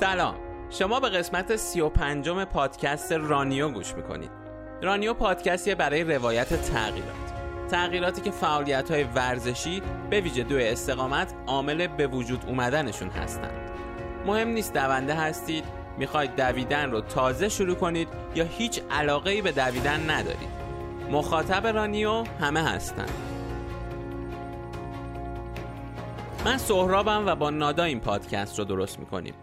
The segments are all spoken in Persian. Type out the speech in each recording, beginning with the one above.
سلام. شما به قسمت سی و پنجم پادکست رانیو گوش می‌کنید. رانیو پادکستیه برای روایت تغییرات. تغییراتی که فعالیت های ورزشی به ویژه دو استقامت عامل به وجود اومدنشون هستند. مهم نیست دونده هستید می‌خواید دویدن رو تازه شروع کنید یا هیچ علاقه ای به دویدن ندارید. مخاطب رانیو همه هستند من سهرابم و با نادا این پادکست رو درست می‌کنیم.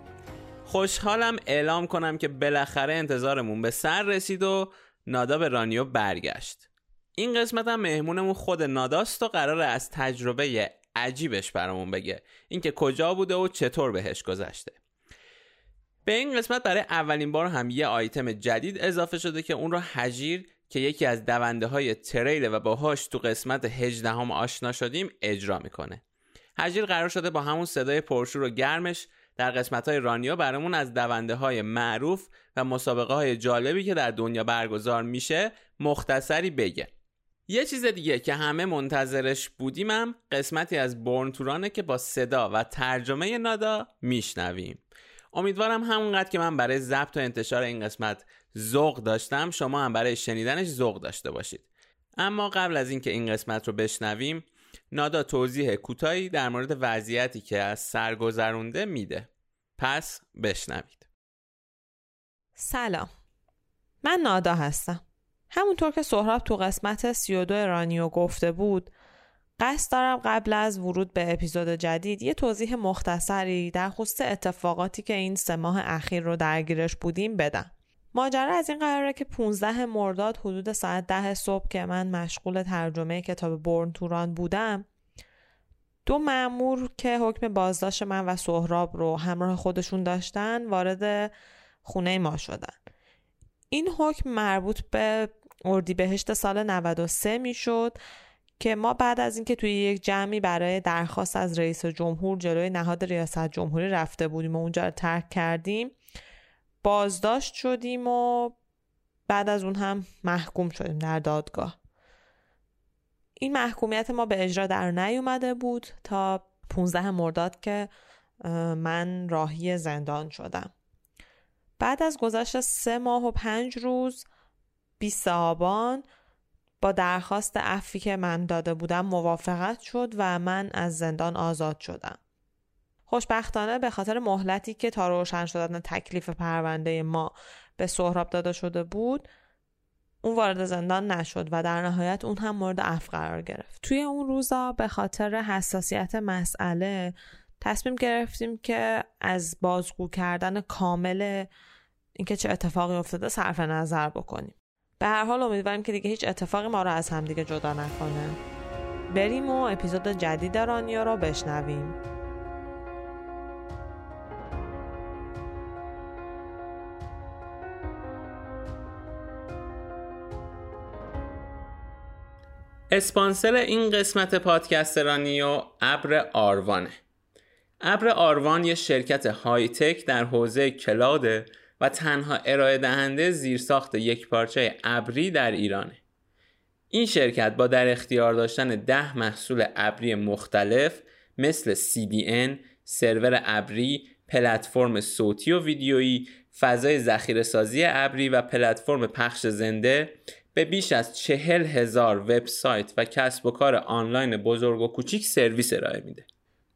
خوشحالم اعلام کنم که بالاخره انتظارمون به سر رسید و نادا به رانیو برگشت. این قسمت هم مهمونمون خود ناداست و قراره از تجربه عجیبش برامون بگه. اینکه کجا بوده و چطور بهش گذشته. به این قسمت برای اولین بار هم یه آیتم جدید اضافه شده که اون رو هجیر که یکی از دونده های تریل و باهاش تو قسمت 18 هم آشنا شدیم اجرا می‌کنه. هجیر قرار شده با همون صدای پرشور و گرمش در قسمت های رانیو برامون از دونده های معروف و مسابقه های جالبی که در دنیا برگزار میشه مختصری بگه. یه چیز دیگه که همه منتظرش بودیم هم قسمتی از بورن تورانه که با صدا و ترجمه نادا میشنویم. امیدوارم همونقدر که من برای ضبط و انتشار این قسمت ذوق داشتم شما هم برای شنیدنش ذوق داشته باشید. اما قبل از اینکه این قسمت رو بشنویم نادا توضیح کوتاهی در مورد وضعیتی که از سرگذرونده میده. پس بشنوید. سلام. من نادا هستم. همونطور که سهراب تو قسمت 32 رانیو گفته بود قصد دارم قبل از ورود به اپیزود جدید یه توضیح مختصری در خصوص اتفاقاتی که این سه ماه اخیر رو درگیرش بودیم بدم. ماجرا از این قراره که 15 مرداد حدود ساعت ده صبح که من مشغول ترجمه کتاب بورن توران بودم دو مأمور که حکم بازداشت من و سهراب رو همراه خودشون داشتن وارد خونه ما شدن. این حکم مربوط به اردیبهشت سال 93 می‌شد که ما بعد از اینکه توی یک جمعی برای درخواست از رئیس جمهور جلوی نهاد ریاست جمهوری رفته بودیم و اونجا رو ترک کردیم بازداشت شدیم و بعد از اون هم محکوم شدیم در دادگاه این محکومیت ما به اجرا در نیومده بود تا 15 مرداد که من راهی زندان شدم بعد از گذشت سه ماه و پنج روز 20 آبان با درخواست عفی که من داده بودم موافقت شد و من از زندان آزاد شدم. خوشبختانه به خاطر مهلتی که تا روشن شدن تکلیف پرونده ما به سهراب داده شده بود اون وارد زندان نشد و در نهایت اون هم مورد عفو قرار گرفت. توی اون روزا به خاطر حساسیت مسئله تصمیم گرفتیم که از بازگو کردن کامل اینکه چه اتفاقی افتاده صرف نظر بکنیم. به هر حال امیدواریم که دیگه هیچ اتفاقی ما رو از همدیگه جدا نکنه. بریم و اپیزود جدید رانیا رو بشنویم. اسپانسر این قسمت پادکست رانیو ابر آروانه ابر آروان یه شرکت های تک در حوزه کلاده و تنها ارائه دهنده زیرساخت یک پارچه ابری در ایرانه. این شرکت با در اختیار داشتن ده محصول ابری مختلف مثل CDN، سرور ابری، پلتفرم صوتی و ویدیویی، فضای ذخیره سازی ابری و پلتفرم پخش زنده به بیش از چهل هزار وبسایت و کسب و کار آنلاین بزرگ و کوچیک سرویس ارائه میده.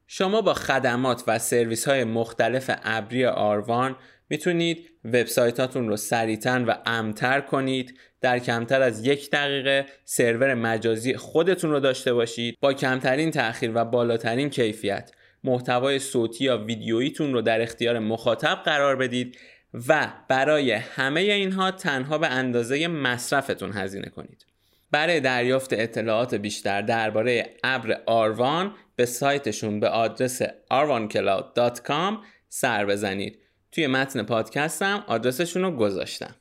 شما با خدمات و سرویس های مختلف ابری آروان می‌تونید وبسایتاتون رو سریعتر و امتر کنید. در کمتر از یک دقیقه سرور مجازی خودتون رو داشته باشید. با کمترین تاخیر و بالاترین کیفیت محتوای صوتی یا ویدیوییتون رو در اختیار مخاطب قرار بدید. و برای همه اینها تنها به اندازه مصرفتون هزینه کنید. برای دریافت اطلاعات بیشتر درباره ابر آروان به سایتشون به آدرس arvancloud.com سر بزنید. توی متن پادکستم آدرسشون رو گذاشتم.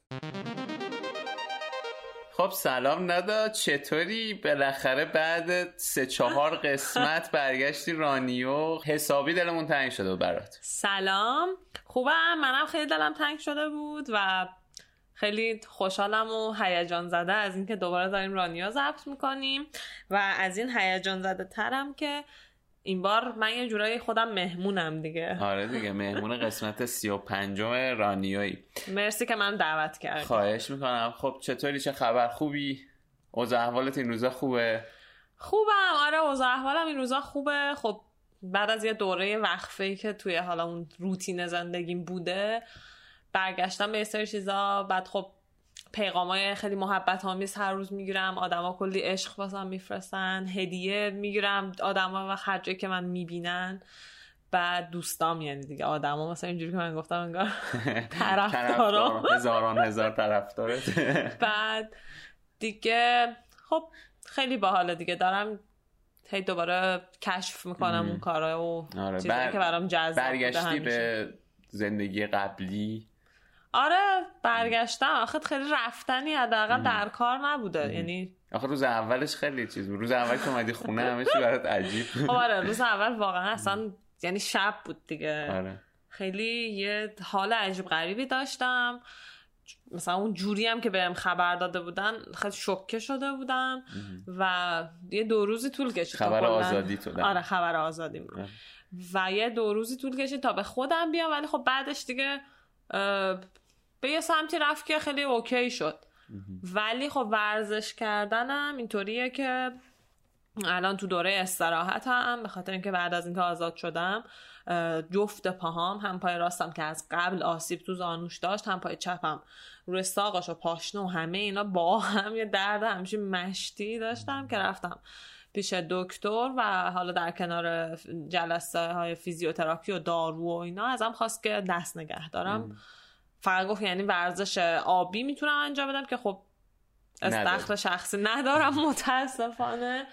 خب سلام ندا چطوری؟ بالاخره بعد سه چهار قسمت برگشتی رانیو حسابی دلمون تنگ شده برات. سلام. خوبم؟ منم خیلی دلم تنگ شده بود و خیلی خوشحالم و هیجان زده از اینکه دوباره داریم رانیو ضبط می‌کنیم و از این هیجان زده ترم که این بار من یه جورایی خودم مهمونم دیگه. آره دیگه مهمون قسمت سی و پنجم رانیایی مرسی که من دعوت کردی. خواهش می‌کنم. خب چطوری؟ چه خبر؟ خوبی؟ اوضاع احوالت این روزا خوبه؟ خوبم. آره اوضاع احوالم این روزا خوبه. خب بعد از یه دوره وقفه ای که توی حالا اون روتین زندگیم بوده برگشتم به یه سری چیزا. بعد خب پیغامای خیلی محبت آمیز هر روز می‌گیرم. آدما کلی عشق واسم میفرستن هدیه می‌گیرم. آدما و هر که من می‌بینن بعد دوستام یعنی دیگه آدما مثلا اینجوری که من گفتم انگار طرفدارا. هزاران هزار طرفدارت بعد دیگه خب خیلی باحاله دیگه. دارم هی دوباره کشف می‌کنم اون کارا و آره چیزایی که برام جذاب برگشتی به زندگی قبلی آره برگشتم. آخه خیلی رفتنی حداقل در کار نبوده. یعنی آخه روز اولش خیلی چیز بود. روز اول که اومدی خونه همه چی برات عجیب خب آره روز اول واقعا اصلا یعنی شب بود دیگه. آره. خیلی یه حال عجیب غریبی داشتم. مثلا اون جوری هم که بهم خبر داده بودن خیلی شوکه شده بودم و یه دو روزی طول کشید خبر آزادی تو آره خبر آزادی و یه دو روزی طول کشید تا به خودم بیام. ولی خب بعدش دیگه به یه سمتی رفت که خیلی اوکی شد. ولی خب ورزش کردنم اینطوریه که الان تو دوره استراحت هم به خاطر اینکه بعد از اینکه آزاد شدم جفت پاهام هم پای راستم که از قبل آسیب تو زانوش داشت هم پای چپم روی ساقش و پاشنه و همه اینا با هم یه درد همیشه مشتی داشتم که رفتم پیش دکتر و حالا در کنار جلسه های فیزیوتراپی و دارو و اینا ازم خواست که دست نگه دارم. فقط گفت یعنی ورزش آبی می‌تونم انجام بدم که خب استخر شخصی ندارم متاسفانه.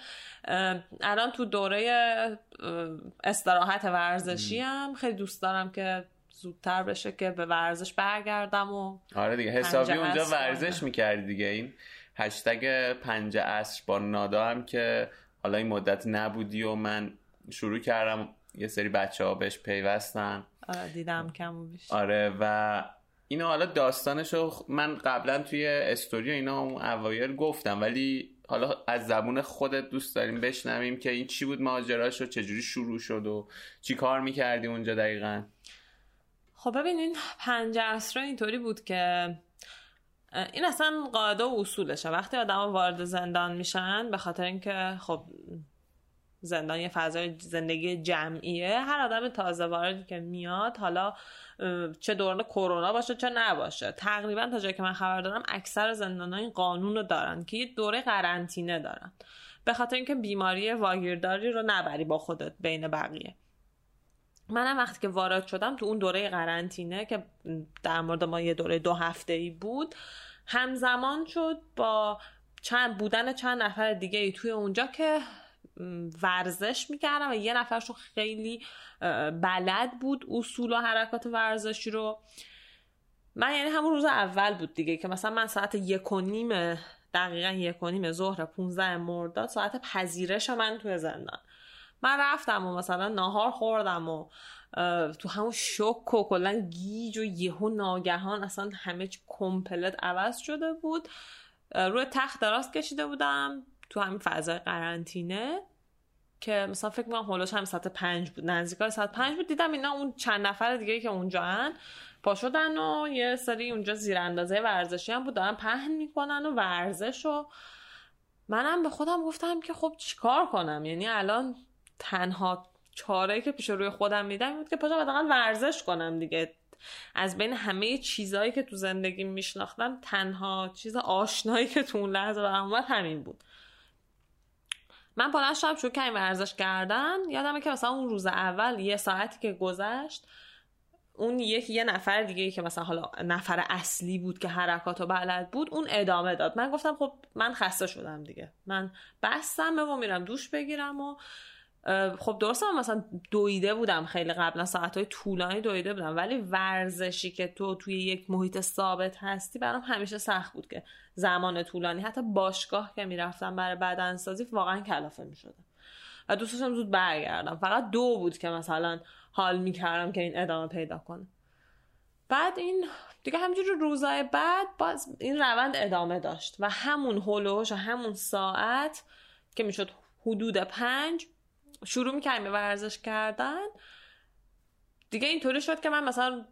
الان تو دوره استراحت ورزشی هم خیلی دوست دارم که زودتر بشه که به ورزش برگردم و آره دیگه حسابی اونجا ورزش می‌کردی دیگه. این هشتگ پنج عصر با نادا هم که حالا این مدت نبودی و من شروع کردم یه سری بچه ها بهش پیوستن. آره دیدم کم بیش آره و اینو حالا داستانشو من قبلا توی استوری اینا اوایل گفتم ولی حالا از زبون خودت دوست داریم بشنویم که این چی بود ماجراش و چجوری شروع شد و چی کار می‌کردی اونجا دقیقا؟ خب ببینین پنج عصر اینطوری بود که این اصلا قاعده و اصولشه. وقتی آدم وارد زندان میشن به خاطر اینکه خب زندان یه فضای زندگی جمعیه. هر آدم تازه واردی که میاد حالا چه دوران کرونا باشه چه نباشه. تقریبا تا جایی که من خبر دارم اکثر زندان این قانون رو دارن که یه دوره قرنطینه دارن. به خاطر اینکه بیماری واگیرداری رو نبری با خودت بین بقیه. منم وقتی که وارد شدم تو اون دوره قرنطینه که در مورد ما یه دوره دو هفته ای بود همزمان شد با چند بودن چند نفر دیگه ای توی اونجا که ورزش می‌کردم و یه نفرشون خیلی بلد بود اصول و حرکات ورزشی رو. من یعنی همون روز اول بود دیگه که مثلا من ساعت یک و نیم دقیقا یک و نیم ظهر 15 مرداد ساعت پذیرش من توی زندان. من رفتم و مثلا ناهار خوردم و تو همون شک و کلا گیج و یهو ناگهان اصلا همه چی کمپلت عوض شده بود. روی تخت دراز کشیده بودم. تو همین فضای قرنطینه که مثلا فکر می‌کنم هولوش هم ساعت پنج بود نزدیکای ساعت پنج بود. دیدم اینا اون چند نفر دیگه که اونجا هن پا شدن و یه سری اونجا زیر اندازه ورزشی هم بود دارن پهن می‌کنن و ورزش و منم به خودم گفتم که خب چیکار کنم؟ یعنی الان تنها چاره که پیش روی خودم میدم بود که پاشم حداقل ورزش کنم دیگه. از بین همه چیزهایی که تو زندگی میشناختم تنها چیز آشنایی که تو اون لحظه برام اومد همین بود. من بلند شدم شروع کردم ورزش کردن. یادمه که مثلا اون روز اول یه ساعتی که گذشت اون یک یه نفر دیگه که مثلا حالا نفر اصلی بود که حرکات و بلد بود اون ادامه داد. من گفتم خب من خسته شدم دیگه. من بستم و میرم دوش بگیرم و خب درسته من مثلا دویده بودم خیلی قبلا ساعت های طولانی دویده بودم. ولی ورزشی که تو توی یک محیط ثابت هستی برام همیشه سخت بود که زمان طولانی. حتی باشگاه که می‌رفتم برای بدنسازی واقعا کلافه می‌شدم. و دوست داشتم زود برگردم. فقط دو بود که مثلا حال می‌کردم که این ادامه پیدا کنه. بعد این دیگه همینجور روزای بعد باز این روند ادامه داشت و همون هلوش و همون ساعت که می‌شد حدود پنج شروع می‌کردیم به ورزش کردن. دیگه اینطوری شد که من مثلا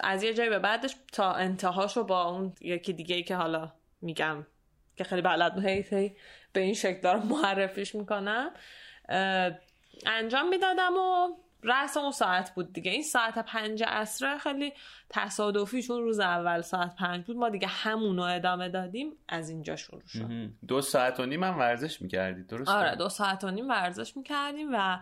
از یه جایی به بعدش تا انتهاشو با اون یکی دیگه ای که حالا میگم که خیلی بلد هی به این شکل دارم معرفیش می‌کنم. انجام می‌دادم و رأس اون ساعت بود دیگه. این ساعت پنج عصر خیلی تصادفی چون روز اول ساعت پنج بود ما دیگه همونو ادامه دادیم از اینجا شروع شد. دو ساعت و نیم هم ورزش می‌کردی درست آره دو ساعت و نیم ورزش می‌کردیم و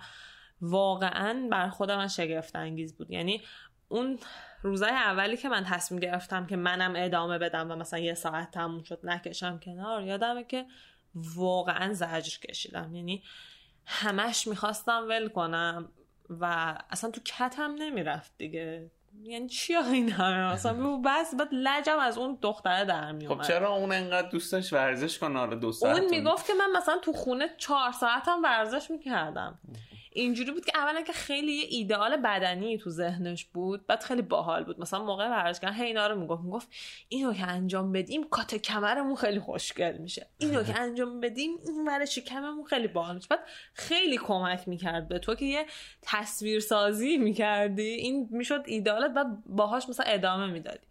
واقعا بر خودم من شگفت انگیز بود. یعنی اون روزای اولی که من تصمیم گرفتم که منم ادامه بدم و مثلا یه ساعت تموم شد نکشم کنار یادمه که واقعا زجر کشیدم. یعنی همش می‌خواستم ول کنم و اصلا تو کتم نمی‌رفت دیگه. یعنی چی این همه؟ مثلا بس بعد لجم از اون دختره در می خب چرا اون انقدر دوستش ورزش کنه؟ حالا دو ساعت اون می‌گفت که من مثلا تو خونه چهار ساعتم ورزش می‌کردم. اینجوری بود که اولا که خیلی یه ایدئال بدنی تو ذهنش بود بعد خیلی باحال بود. مثلا موقع ورزش کردن هی اینا رو می‌گفت می‌گفت اینو که انجام بدیم کات کمرمون خیلی خوشگل میشه. اینو که انجام بدیم این ور شکممون خیلی باحال میشه. بعد خیلی کمک می‌کرد به تو که یه تصویر سازی می‌کردی. این می‌شد ایدئالت بعد باهاش مثلا ادامه می‌دادی.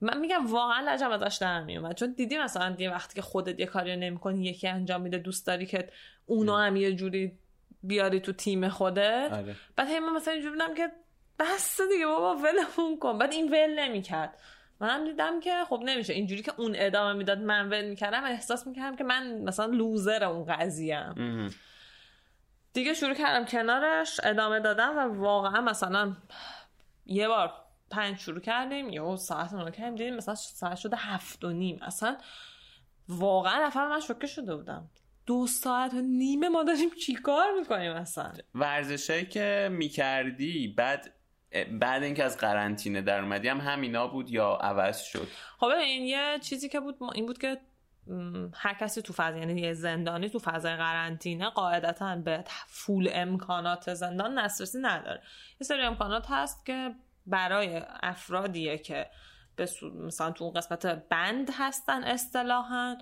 من میگم واقعا لجم ازش در میومد چون دیدی مثلا یه وقتی که خودت یه کاری نمی‌کنی یکی انجام میده دوست داری که اونو هم یه جوری بیاری تو تیم خودت. آره. بعد من مثلا اینجوری بودم که بس دیگه بابا ولمون کن. بعد این ول نمی‌کرد. منم دیدم که خب نمیشه. اینجوری که اون ادامه می‌داد من ول می‌کردم احساس می‌کردم که من مثلا لوزر اون قضیه دیگه شروع کردم کنارش ادامه دادم و واقعا مثلا یه بار پنج شروع کردیم یه ساعت رو کردیم. دیدیم مثلا ساعت شده هفت و نیم. اصلا واقعا نفر من شوکه شده بودم. دو ساعت و نیمه ما داریم چیکار می‌کنیم اصلا؟ ورزشهایی که می‌کردی بعد بعد اینکه از قرنطینه در اومدی هم همینا بود یا عوض شد؟ خب این یه چیزی که بود این بود که هر کسی تو فضا یعنی یه زندانی تو فضای قرنطینه قاعدتا به فول امکانات زندان دسترسی نداره. یه سری امکانات هست که برای افرادیه که به مثلا تو اون قسمت بند هستن اصطلاحا.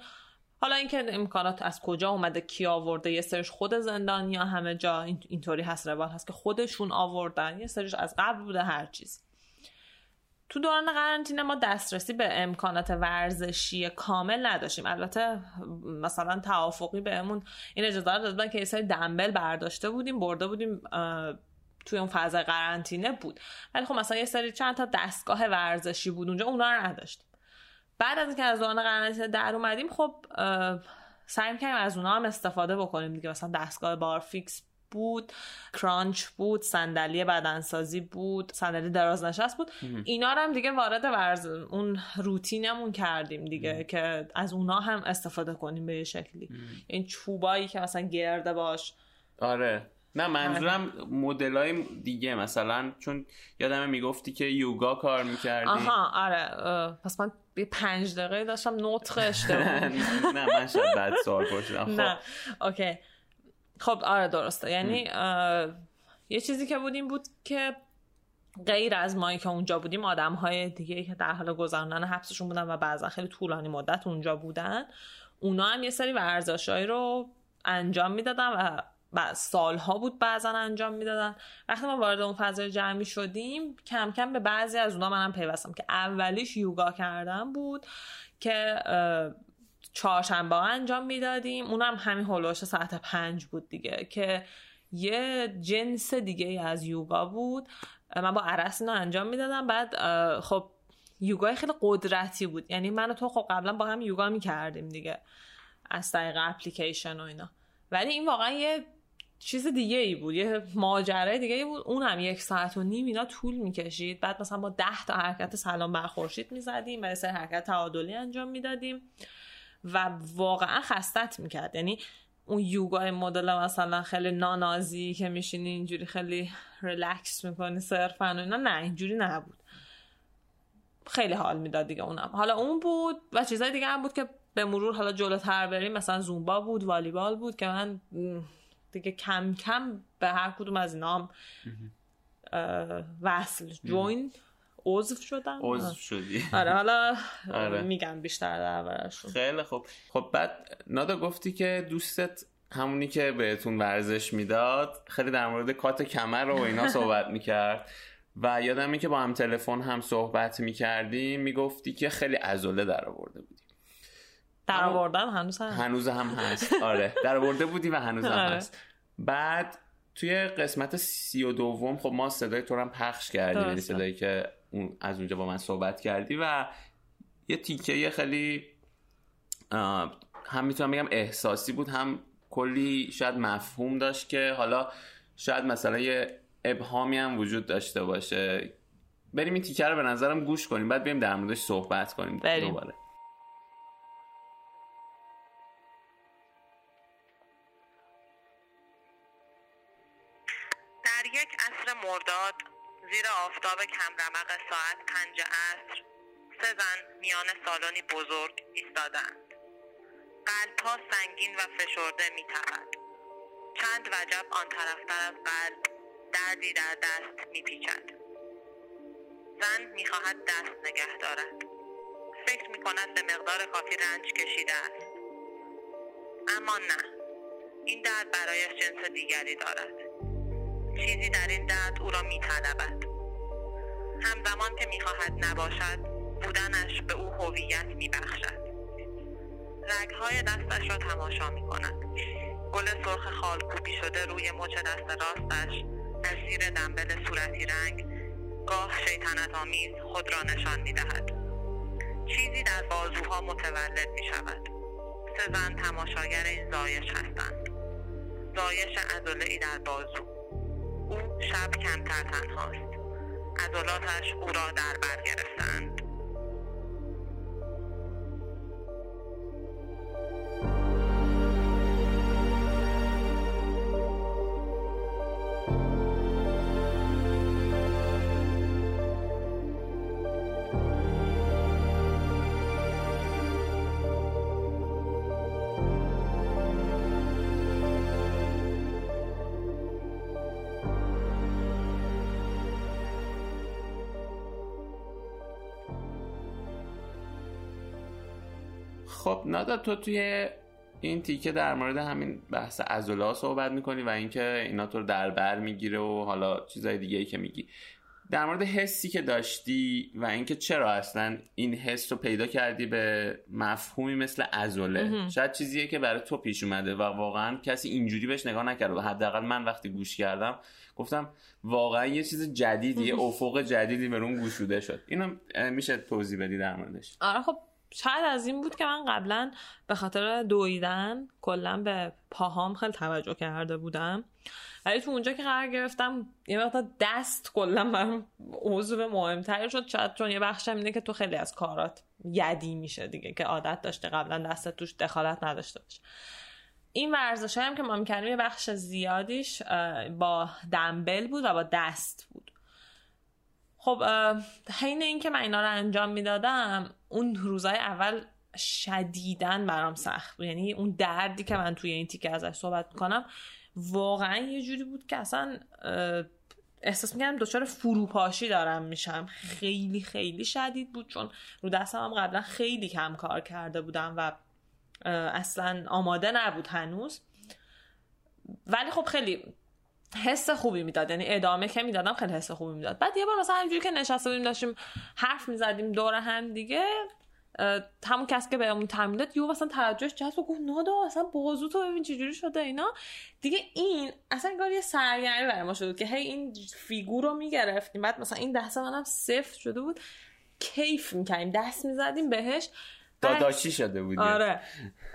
حالا اینکه امکانات از کجا اومده کی آورده یه سرش خود زندان یا همه جا اینطوری هست روال هست که خودشون آوردن. یه سرش از قبل بوده هر چیز. تو دوران قرنطینه ما دسترسی به امکانات ورزشی کامل نداشتیم. البته مثلا توافقی بهمون این اجازه رو دادن که یه سری دنبل برداشته بودیم برده بودیم توی اون فاز قرنطینه بود. ولی خب مثلا یه سری چند تا دستگاه ورزشی بود اونجا اونا رو نداشتیم بعد از اینکه از دوران قرنطینه در اومدیم خب سعی کردیم از اونها هم استفاده بکنیم دیگه. مثلا دستگاه بارفیکس بود کرانچ بود صندلی بدنسازی بود صندلی دراز نشست بود اینا رو هم دیگه وارد ورز اون روتینمون کردیم دیگه که از اونا هم استفاده کنیم به یه شکلی. این چوبایی که مثلا گرده باش. آره. نه منظورم مدل های دیگه. مثلا چون یادم می‌گفتی که یوگا کار می‌کردی. آها آره پس من پنج دقیقه داشتم نطق اشتباه نه من شاید بعد سوال پرسیدم. خب. نه اوکی. خب آره درسته. یعنی یه چیزی که بودیم بود که غیر از مایی که اونجا بودیم آدم های دیگه که در حال گذراندن حبسشون بودن و بعضا خیلی طولانی مدت اونجا بودن اونا هم یه سری ورزشهایی رو انجام می‌دادن و سالها بود بعضا انجام می‌دادن. وقتی ما وارد اون فضای جمعی شدیم کم کم به بعضی از اونا منم پیوستم که اولیش یوگا کردن بود که چهارشنبه انجام می‌دادیم. اونم همین هولوش ساعت پنج بود دیگه که یه جنس دیگه از یوگا بود. من با عرس اینا انجام می‌دادم. بعد خب یوگای خیلی قدرتی بود. یعنی من و تو خب قبلا با هم یوگا می‌کردیم دیگه. از طریق اپلیکیشن و اینا. ولی این واقعا یه چیز دیگه ای بود. یه ماجرای دیگه ای بود. اون هم یک ساعت و نیم اینا طول می‌کشید. بعد مثلا با ده تا حرکت سلام بر خورشید می‌زدیم. و سه حرکت تعادلی انجام می‌دادیم. و واقعا خستت می‌کرد. یعنی اون یوگا مدل مثلا خیلی نانازی که میشینی اینجوری خیلی ریلکس می‌کنی صرفا و اینا نه اینجوری نبود. خیلی حال می‌داد دیگه اونم. حالا اون بود و چیزای دیگه هم بود که به مرور حالا جلوتر بریم. مثلا زومبا بود والیبال بود که من دیگه کم کم به هر کدوم از اینا هم وصل جوین عضو شدم. عضو شدی. آره حالا آره. میگم بیشتر دربارشون خیلی خوب. خب بعد نادا گفتی که دوستت همونی که بهتون ورزش می‌داد خیلی در مورد کات کمر و اینا صحبت می‌کرد. و یادم که با هم تلفن هم صحبت می‌کردیم می‌گفتی که خیلی عضله در آورده بودی. در آوردم هنوز هم. هنوز هم هست. آره. در آورده بودی و هنوز هم آره. هست. بعد توی قسمت سی و دوم خب ما صدای تو هم پخش کردیم. یعنی. صدایی که اون از اونجا با من صحبت کردی و یه تیکه خیلی آه، هم می‌تونم بگم احساسی بود هم کلی شاید مفهوم داشت که حالا شاید مثلا یه ابهامی هم وجود داشته باشه. بریم این تیکه رو به نظرم گوش کنیم بعد بریم در موردش صحبت کنیم بریم. دوباره. عصر مرداد زیر آفتاب کمرمق ساعت پنج عصر سه زن میان سالنی بزرگ ایستادند. قلبها سنگین و فشرده میتپد. چند وجب آن طرفتر از قلب دردی در دست میپیچد. زن می‌خواهد دست نگه دارد. فکر می‌کند به مقدار کافی رنج کشیده است. اما نه. این درد برایش جنس دیگری دارد. چیزی در این درد او را میطلبد. همزمان که می‌خواهد نباشد بودنش به او هویت میبخشد. رگهای دستش را تماشا می‌کند. گل سرخ خالکوبی شده روی مچ دست راستش از زیر دنبل صورتی رنگ گاه شیطنت آمیز خود را نشان می‌دهد. چیزی در بازوها متولد می شود سه زن تماشاگر این زایش هستند. زایش ای در بازو. او شب کمتر تنهاست. عضلاتش او را در بر گرفتند. خب نادا تو توی این تیکه در مورد همین بحث عضله صحبت می‌کنی و اینکه اینا تو رو در بر می‌گیره و حالا چیزای دیگه ای که میگی. در مورد حسی که داشتی و اینکه چرا اصلا این حس رو پیدا کردی به مفهومی مثل عضله شاید چیزیه که برای تو پیش اومده و واقعا کسی اینجوری بهش نگاه نکرده. حداقل من وقتی گوش کردم گفتم واقعا یه چیز جدیدی یه افق جدیدی به اون گوشوده شد. اینو میشه توضیح بدی در موردش؟ آره خب شاید از این بود که من قبلا به خاطر دویدن کلا به پاهام خیلی توجه کرده بودم. ولی تو اونجا که قرار گرفتم یه مقدار دست کلا برام عضو مهمتری شد. شاید چون یه بخشم اینه که تو خیلی از کارات یدی میشه دیگه که عادت داشته قبلا دستت توش دخالت نداشته باشه. این ورزش هم که ما می‌کردیم یه بخش زیادیش با دنبل بود و با دست بود. خب حین اینکه من اینا رو انجام می‌دادم اون روزای اول شدیدن برام سخت بود. یعنی اون دردی که من توی این تیکه ازش صحبت می‌کنم واقعا یه جوری بود که اصلا احساس می‌کردم دچار فروپاشی دارم میشم. خیلی خیلی شدید بود چون رو دستم هم قبلا خیلی کم کار کرده بودم و اصلا آماده نبود هنوز. ولی خب خیلی حس خوبی می‌داد. یعنی ادامه که می‌دادم خیلی حس خوبی می‌داد. بعد یه بار مثلا همینجوری که نشسته بودیم داشتیم حرف می‌زدیم دور هم دیگه همون کسی که بهمون تعمین داد یهو مثلا توجهش جذب گفت نادا اصلا بازو تو ببین چجوری شده اینا. دیگه این اصلا انگار یه سرگرمی برای ما شده بود که هی این فیگور رو می‌گرفتیم. بعد مثلا این دست منم سفت شده بود. کیف می‌کردیم. دست می‌زدیم بهش. داداشی شده بودی آره.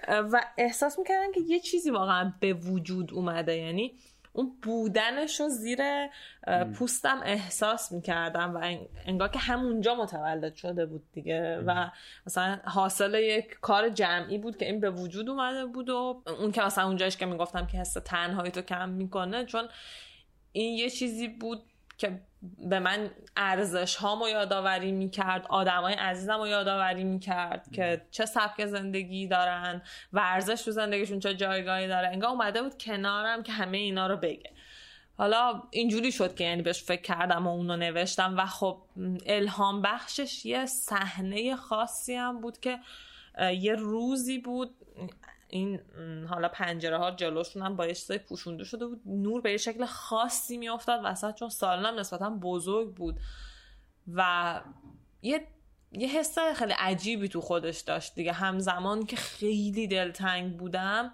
و احساس می‌کردم که یه چیزی واقعا به وجود اومده. یعنی اون بودنش رو زیر پوستم احساس می‌کردم و ان- انگار که همونجا متولد شده بود دیگه و مثلا حاصل یک کار جمعی بود که این به وجود اومده بود و اون که مثلا اونجاش که می‌گفتم که حس تنهایی تو کم می‌کنه چون این یه چیزی بود که به من ارزش هامو یادآوری می‌کرد آدمای عزیزم رو یادآوری می‌کرد که چه سبک زندگی دارن ورزش تو زندگیشون چه جایگاهی داره. انگار اومده بود کنارم که همه اینا رو بگه. حالا اینجوری شد که یعنی بهش فکر کردم و اونو نوشتم و خب الهام بخشش یه صحنه خاصی هم بود که یه روزی بود این حالا پنجره ها جلوشون هم با یه چیزای پوشونده شده بود. نور به یه شکل خاصی میافتاد وسط چون سالن هم نسبتا بزرگ بود و یه یه حس خیلی عجیبی تو خودش داشت دیگه. همزمان که خیلی دلتنگ بودم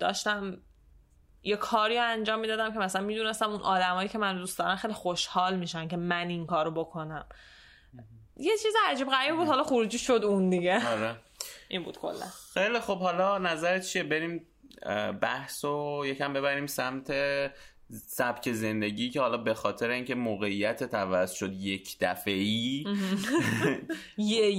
داشتم یه کاری انجام می‌دادم که مثلا می‌دونستم اون آدمایی که من دوست دارم خیلی خوشحال میشن که من این کارو بکنم. یه چیز عجیب غریب بود. حالا خروجی شد اون دیگه. آره. این بود کلا. خیلی خب حالا نظرت چیه؟ بریم بحث و یکم ببریم سمت سبک زندگی که حالا به خاطر اینکه موقعیت عوض شد یک دفعه ای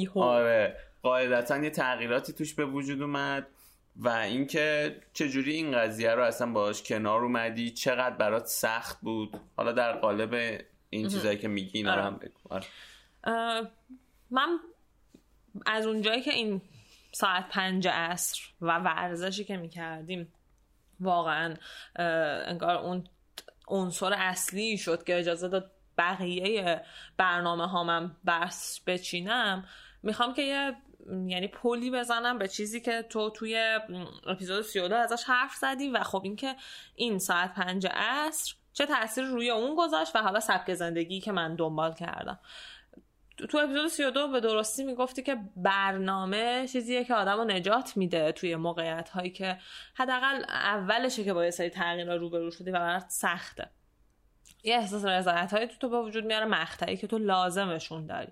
آره. قاعدتا یه تغییراتی توش به وجود اومد و اینکه چجوری این قضیه رو اصلا باش کنار اومدی چقدر برات سخت بود. حالا در قالب این چیزایی که میگی اینا رو هم بگو. آره. من از اونجایی که این ساعت پنج عصر و ورزشی که می‌کردیم. واقعا انگار اون عنصر اصلی شد که اجازه داد بقیه برنامه ها من برس بچینم. می‌خوام که یه یعنی پلی بزنم به چیزی که تو توی اپیزود 32 ازش حرف زدی و خب اینکه این ساعت پنج عصر چه تاثیر روی اون گذاشت و حالا سبک زندگی که من دنبال کردم. تو اپیزود 32 به درستی می‌گفتی که برنامه چیزیه که آدم رو نجات میده توی موقعیت هایی که حداقل اولشه که با یه سری تغییرها روبرو شدی و برات سخته. یه احساس رضایت هایی تو تو به وجود میاره مقطعی که تو لازمشون داری.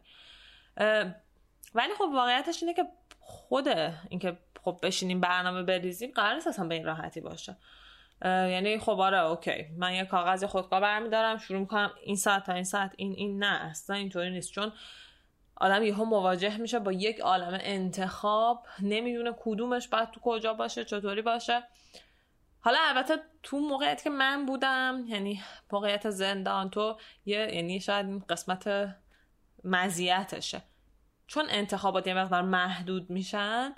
ولی خب واقعیتش اینه که خود اینکه خب بشینیم برنامه بریزیم قرار نیست اصلا به این راحتی باشه. یعنی خب آره اوکی. من یه کاغذ خودکار برمیدارم شروع می‌کنم این ساعت تا این ساعت این این نه اصلا اینطوری نیست. چون آدم یهو مواجه میشه با یک عالم انتخاب نمی‌دونه کدومش باید تو کجا باشه چطوری باشه. حالا البته تو موقعیت که من بودم یعنی موقعیت زندان تو یه یعنی شاید قسمت مزیتشه. چون انتخابات یه مقدار محدود میشن.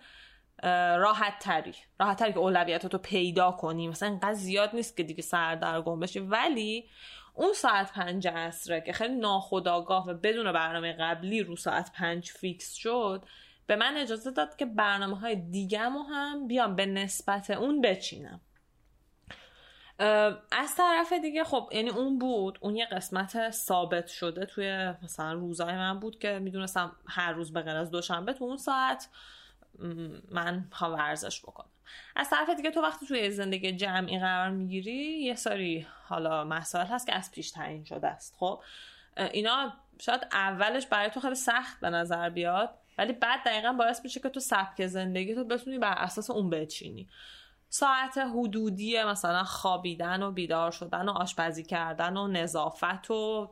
راحت تری راحت تری که اولویتاتو پیدا کنی. مثلا اینقدر زیاد نیست که دیگه سردرگم بشی. ولی اون ساعت پنج عصره که خیلی ناخداگاه و بدون برنامه قبلی رو ساعت پنج فیکس شد به من اجازه داد که برنامه های دیگه هم بیام به نسبت اون بچینم. از طرف دیگه خب یعنی اون بود. اون یه قسمت ثابت شده توی مثلا روزای من بود که می‌دونستم هر روز به غیر از دوشنبه تو اون ساعت من ها ورزش بکنم. از طرف دیگه تو وقتی توی زندگی جمعی قرار می‌گیری یه سری حالا مسائل هست که از پیش تعیین شده است. خب اینا شاید اولش برای تو خیلی سخت به نظر بیاد ولی بعد دقیقا باعث میشه که تو سبک زندگی تو بتونی بر اساس اون بچینی. ساعت حدودی مثلا خوابیدن و بیدار شدن و آشپزی کردن و نظافت و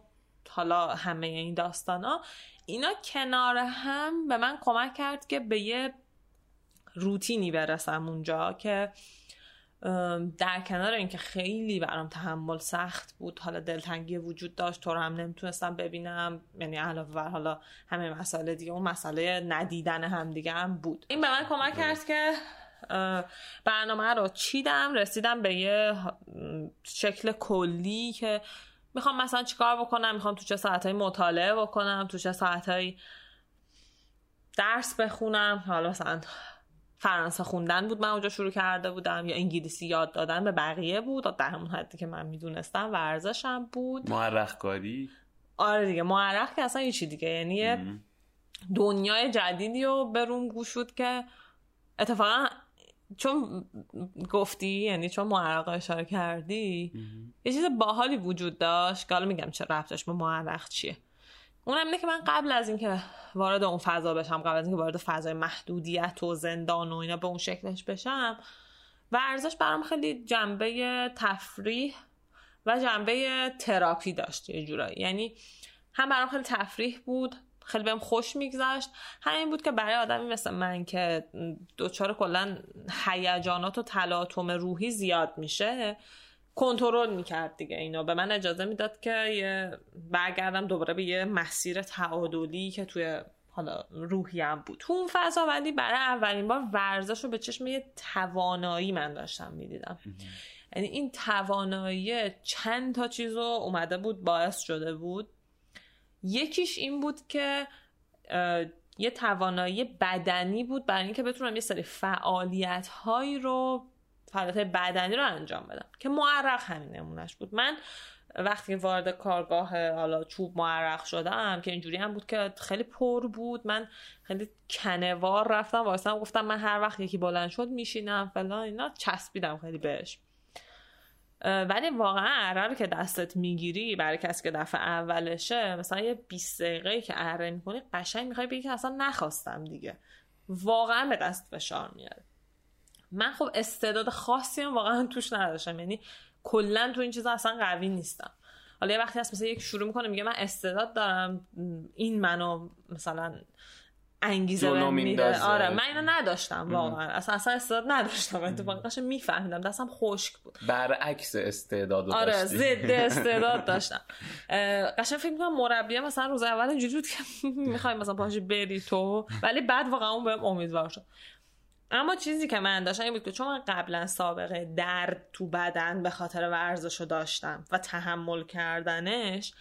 حالا همه این داستان ها اینا کنار هم به من کمک کرد که به یه روتینی برسم اونجا که در کنار اینکه خیلی برام تحمل سخت بود حالا دلتنگی وجود داشت تو رو هم نمی‌تونستم ببینم یعنی علاوه بر حالا همه مسئله دیگه اون مسئله ندیدن هم دیگه هم بود. این به من کمک کرد که برنامه رو چیدم رسیدم به یه شکل کلی که می‌خوام مثلا چیکار بکنم می‌خوام تو چه ساعتهای مطالعه بکنم تو چه ساعتهایی درس بخونم حالا مثلا فرانسه خوندن بود. من اونجا شروع کرده بودم. یا انگلیسی یاد دادن به بقیه بود. در همون حدی که من می‌دونستم ورزشم بود. معرخ کاری آره دیگه. معرخ که اصلا چی دیگه. یعنی دنیای جدیدی رو بروم گوشود که اتفاقا چون گفتی یعنی چون معرق اشاره کردی یه چیز باحالی وجود داشت که حالا میگم چه رفتش به معرق چیه. اونم اینه که من قبل از اینکه وارد اون فضا بشم قبل از اینکه وارد فضای محدودیت و زندان و اینا به اون شکلش بشم ورزش برام خیلی جنبه تفریح و جنبه تراپی داشت یه جورایی. یعنی هم برام خیلی تفریح بود خیلی بهم خوش میگذشت. همین بود که برای آدمی مثل من که دچار کلا هیجانات و تلاطم روحی زیاد میشه کنترل می‌کرد دیگه اینا. به من اجازه می‌داد که یه برگردم دوباره به یه مسیر تعادلی که توی حالا روحیم بود. تو اون فضا ولی برای اولین بار ورزش رو به چشم یه توانایی من داشتم می‌دیدم. یعنی این توانایی چند تا چیز رو اومده بود باعث شده بود. یکیش این بود که یه توانایی بدنی بود برای اینکه بتونم یه سری فعالیت هایی رو فعالیت بدنی رو انجام بدم که معرق همین نمونش بود. من وقتی وارد کارگاه حالا چوب معرق شدم که اینجوری هم بود که خیلی پر بود. من خیلی کنوار رفتم واسه گفتم من هر وقت یکی بلند شد میشینم فلان اینا چسبیدم خیلی بهش. ولی واقعا رو که دستت می‌گیری برای کسی که دفعه اولشه مثلا یه 20 دقیقه که اره می‌کنی قشنگ می‌خوای بگی که اصلا نخواستم دیگه. واقعا به دست فشار میاره من خب استعداد خاصی هم واقعا توش نداشتم. یعنی کلا تو این چیزا اصلا قوی نیستم. حالا یه وقتی هست مثلا یک شروع می‌کنه میگه من استعداد دارم این منو مثلا انگیزه به میده. آره من اینو نداشتم واقعا. اصلا اصلا استعداد نداشتم. اتفاقا قشنگ میفهمیدم. دستم خشک بود. برعکس استعداد آره ضد استعداد داشتم. قشنگ فکر می‌کنم مربی مثلا روز اول اینجوری بود که می‌خوای مثلا پاشی بری تو ولی بعد واقعا اون بهم امیدوار شد. اما چیزی که من داشتم این بود که چون من قبلا سابقه درد تو بدن به خاطر ورزش رو داشتم و تحمل کردنش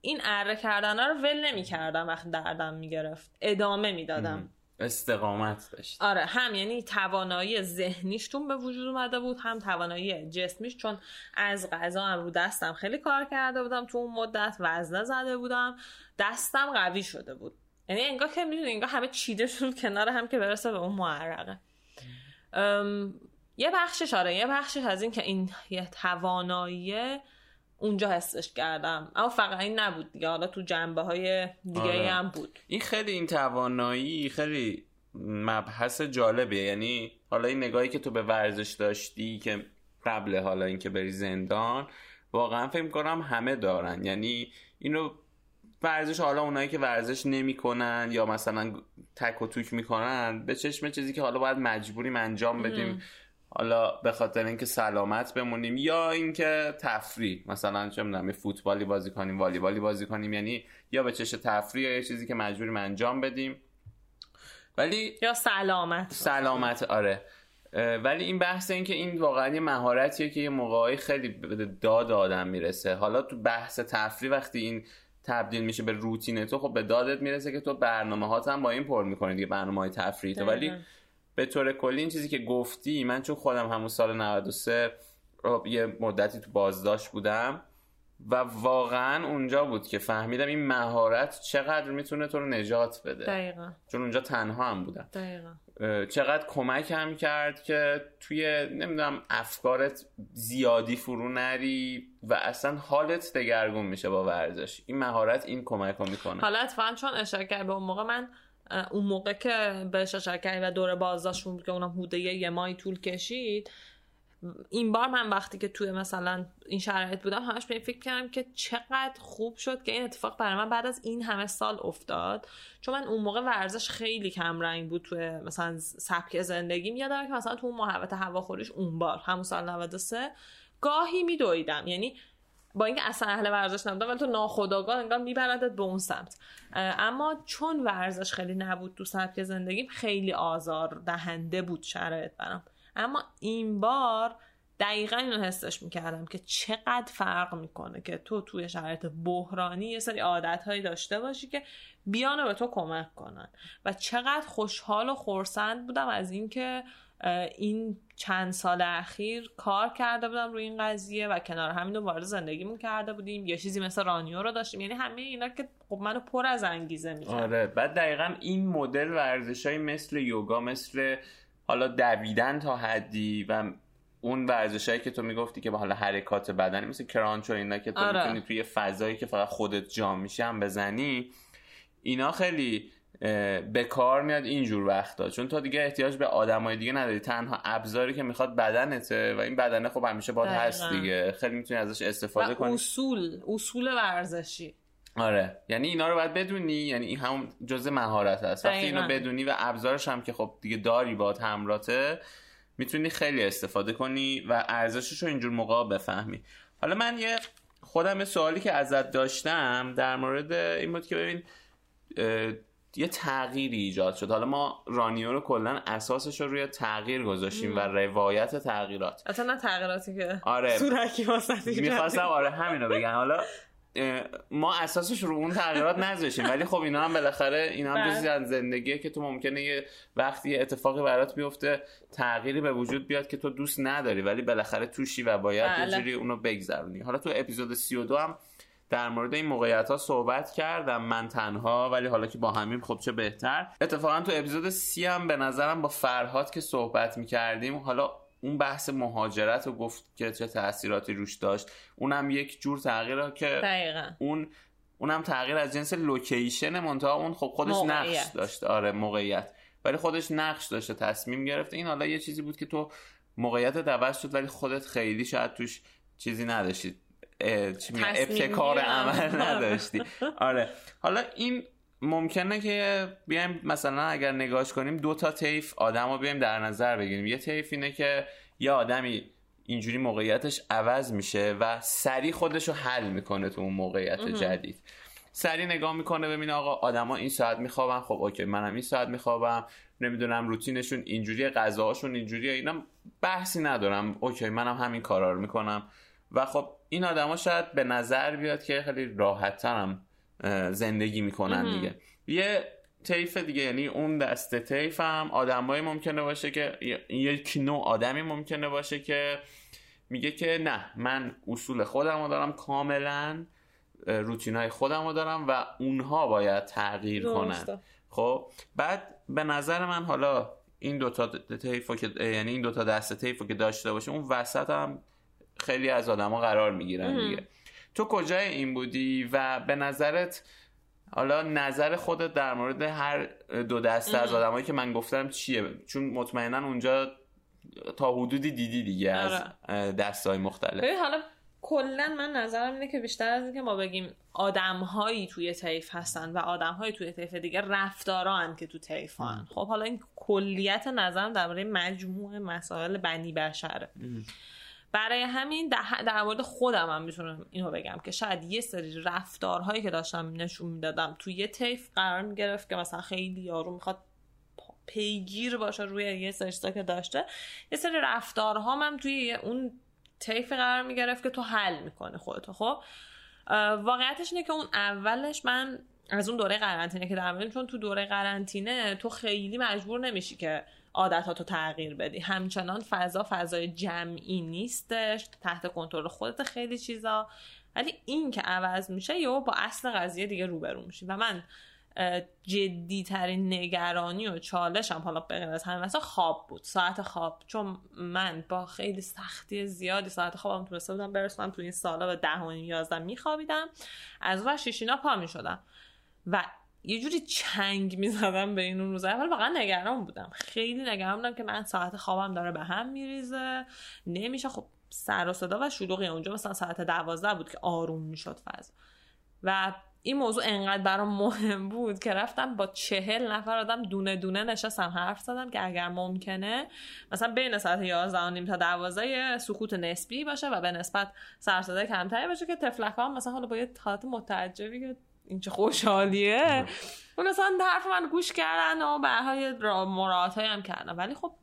این اره کردن رو ول نمی کردم وقتی دردم می‌گرفت. ادامه می‌دادم. استقامت داشت آره هم یعنی توانایی ذهنیشتون به وجود اومده بود هم توانایی جسمیش چون از غذا هم رو دستم خیلی کار کرده بودم تو اون مدت وزنه زده بودم دستم قوی شده بود. یعنی انگار که می‌دونی انگار همه چیده شد کنار هم که برسه به اون معرقه. یه بخشش آره یه بخشش از این که این یه توانایی اونجا حسش کردم. اما فقط این نبود دیگه. حالا تو جنبه های دیگه آره. هم بود. این خیلی این توانایی خیلی مبحث جالبه یعنی حالا این نگاهی که تو به ورزش داشتی که قبل حالا اینکه بری زندان واقعا فکر کنم همه دارن. یعنی اینو ورزش حالا اونایی که ورزش نمی‌کنن یا مثلا تک و توک می‌کنن به چشم چیزی که حالا باید مجبوریم انجام بدیم. حالا به خاطر اینکه سلامت بمونیم یا اینکه تفریح. مثلا چه می‌دونم فوتبالی بازی کنیم والیبالی بازی کنیم. یعنی یا به چش تفریح یا یه چیزی که مجبوریم انجام بدیم. ولی یا سلامت سلامت آره. ولی این بحث این که این واقعا یه مهارتیه که یه موقعی خیلی داد آدم می‌رسه. حالا تو بحث تفریح وقتی این تبدیل میشه به روتین تو خب به دادت می‌رسه که تو برنامه هات هم با این پر می‌کنی دیگه برنامه های تفریح تو ولی به طور کلی این چیزی که گفتی من چون خودم همون سال 93 یه مدتی تو بازداشت بودم و واقعا اونجا بود که فهمیدم این مهارت چقدر می‌تونه تو رو نجات بده دقیقا. چون اونجا تنها هم بودم دقیقا. چقدر کمک هم کرد که توی نمی‌دونم افکارت زیادی فرو نری و اصلا حالت دگرگون میشه با ورزش. این مهارت این کمک رو می‌کنه. حالت اتفاقا چون اشاره کرد به اون موقع من اون موقع که بهش اشاره کردی و دور بازداشت بود که اونم حوده یه ماهی طول کشید این بار من وقتی که توی مثلا این شرایط بودم همش به این فکر کردم که چقدر خوب شد که این اتفاق برای من بعد از این همه سال افتاد. چون من اون موقع ورزش خیلی کم رنگ بود توی مثلا سبک زندگیم. یادم که مثلا تو اون محوت هواخوریش اون بار همون سال 93 گاهی میدویدم. یعنی با اینکه اصلا اهل ورزش نبودم ولی تو ناخداگاه انگار میبردت به اون سمت. اما چون ورزش خیلی نبود تو سبک زندگیم خیلی آزار دهنده بود شرایط برام. اما این بار دقیقا اینو حسش می‌کردم که چقدر فرق می‌کنه که تو توی شرایط بحرانی یه سری عادتهایی داشته باشی که بیانو به تو کمک کنن. و چقدر خوشحال و خورسند بودم از اینکه این چند سال اخیر کار کرده بودم روی این قضیه و کنار همین رو وارد زندگیمون کرده بودیم. یا چیزی مثل رانیو رو داشتیم. یعنی همه اینا که خب منو پر از انگیزه می‌کنه آره. بعد دقیقا این مدل ورزش های مثل یوگا مثل حالا دویدن تا حدی و اون ورزشایی که تو می‌گفتی که با حالا حرکات بدنی مثل کرانچ و اینا که تو آره. می‌تونی توی فضایی که فقط خودت جا میشه هم بزنی اینا خیلی به کار میاد اینجور وقتا. چون تو دیگه احتیاج به آدمای دیگه نداری. تنها ابزاری که می‌خواد بدنته و این بدنه خب همیشه باید هست دیگه. خیلی می‌تونی ازش استفاده کنی. اصول اصول ورزشی. آره. یعنی اینا رو باید بدونی یعنی این هم جزء مهارت هست. وقتی اینو بدونی و ابزارش هم که خب دیگه داری با همراته می‌تونی خیلی استفاده کنی و ارزشش رو اینجور موقع بفهمی. حالا من یه خودم سوالی که ازت داشتم در مورد این بود که ببین یه تغییری ایجاد شد. حالا ما رانیو رو کلا اساسش رو روی تغییر گذاشتیم و روایت تغییرات. اصلا تغییراتی که آره. سورکی واسه می‌خواستم آره همینو بگم. حالا ما اساسش رو اون تغییرات نذاشیم ولی خب اینا هم بالاخره اینا هم جزی از زندگیه که تو ممکنه یه وقتی اتفاقی برات بیفته تغییری به وجود بیاد که تو دوست نداری ولی بالاخره توشی و باید یه بله. اونو بگذرونی. حالا تو اپیزود 32 هم در مورد این موقعیت ها صحبت کردم من تنها ولی حالا که با همین خب چه بهتر. اتفاقا تو اپیزود سی هم به نظرم با فرهاد که صحبت می‌کردیم حالا اون بحث مهاجرت رو گفت که چه تاثیراتی روش داشت. اونم یک جور تغییره که دقیقا. اون اونم تغییر از جنس لوکیشن منتها اون خب خودش موقعیت. نقش داشته. آره موقعیت. ولی خودش نقش داشته تصمیم گرفته. این حالا یه چیزی بود که تو موقعیت عوض شد ولی خودت خیلی شاید توش چیزی نداشتی. ابتکار. عمل نداشتی. آره. حالا این ممکنه که بیایم مثلا اگر نگاش کنیم دو تا طیف آدم رو بیایم در نظر بگیریم. یه طیف اینه که یه آدمی اینجوری موقعیتش عوض میشه و سریع خودش رو حل می‌کنه تو اون موقعیت جدید. سریع نگاه می‌کنه ببینه آقا آدما این ساعت میخوابن. خب اوکی منم این ساعت میخوابم. نمی‌دونم روتینشون اینجوریه غذاهاشون اینجوریه اینا بحثی ندارم. اوکی منم همین کارا رو می‌کنم. و خب این آدما شاید به نظر بیاد که خیلی راحت زندگی می‌کنن دیگه. یه طیف دیگه یعنی اون دسته طیف هم آدمایی ممکنه باشه که یک نوع آدمی ممکنه باشه که میگه که نه من اصول خودم رو دارم کاملا روتین های خودم رو دارم و اونها باید تغییر کنن. خب بعد به نظر من حالا این دوتا طیف که یعنی این دوتا دسته طیف که داشته باشه اون وسط هم خیلی از آدما قرار می‌گیرن دیگه. تو کجای این بودی؟ و به نظرت حالا نظر خودت در مورد هر دو دسته از آدمایی که من گفتم چیه؟ چون مطمئنا اونجا تا حدودی دیدی دیگه از دسته های مختلف. حالا کلا من نظرم اینه که بیشتر از اینکه ما بگیم آدمهایی توی طیف هستن و آدمهایی توی طیف دیگه رفتاران که تو طیف هن. خب حالا این کلیت نظرم درباره مجموعه مسائل بنی بشره. برای همین در مورد خودم هم می‌تونم اینو بگم که شاید یه سری رفتارهایی که داشتم نشون می‌دادم توی یه طیف قرار می‌گرفت که مثلا خیلی یارو می‌خواد پیگیر باشه روی یه سری که داشته. یه سری رفتارها هم توی اون طیف قرار می‌گرفت که تو حل می‌کنه خودتو خب؟ واقعیتش اینه که اون اولش من از اون دوره قرنطینه که در چون تو دوره قرنطینه تو خیلی مجبور نمیشی که عادتاتو تغییر بدی. همچنان فضا فضای جمعی نیستش تحت کنترل خودت خیلی چیزا. ولی این که عوض میشه یا با اصل قضیه دیگه روبرو میشی. و من جدی ترین نگرانی و چالشم حالا بغیر از همین مثلا خواب بود. ساعت خواب. چون من با خیلی سختی زیادی ساعت خوابم تونسته بودم برسونم تو این سالا به ده و یازده میخوابیدم. از اون شیشینا پا می‌شدم. و یه جوری چنگ می‌زدم به این اول واقعا نگران بودم. خیلی نگران بودم که من ساعت خوابم داره به هم میریزه. نمیشه. خب سر و صدا و شلوغی اونجا. مثلا ساعت دوازده بود که آروم می‌شد فضا. و این موضوع انقدر برام مهم بود که رفتم با چهل نفر آدم دونه دونه نشستم حرف زدم که اگر ممکنه مثلا بین ساعت 11 و نیم تا 12 سکوت نسبی باشه و به نسبت سرصدای کمتری باشه که تفلک ها مثلا حالا با یه حالت متعجبی که این چه خوشحالیه. اون مثلا حرف من گوش کردن و به های مراعات هم کردن ولی خب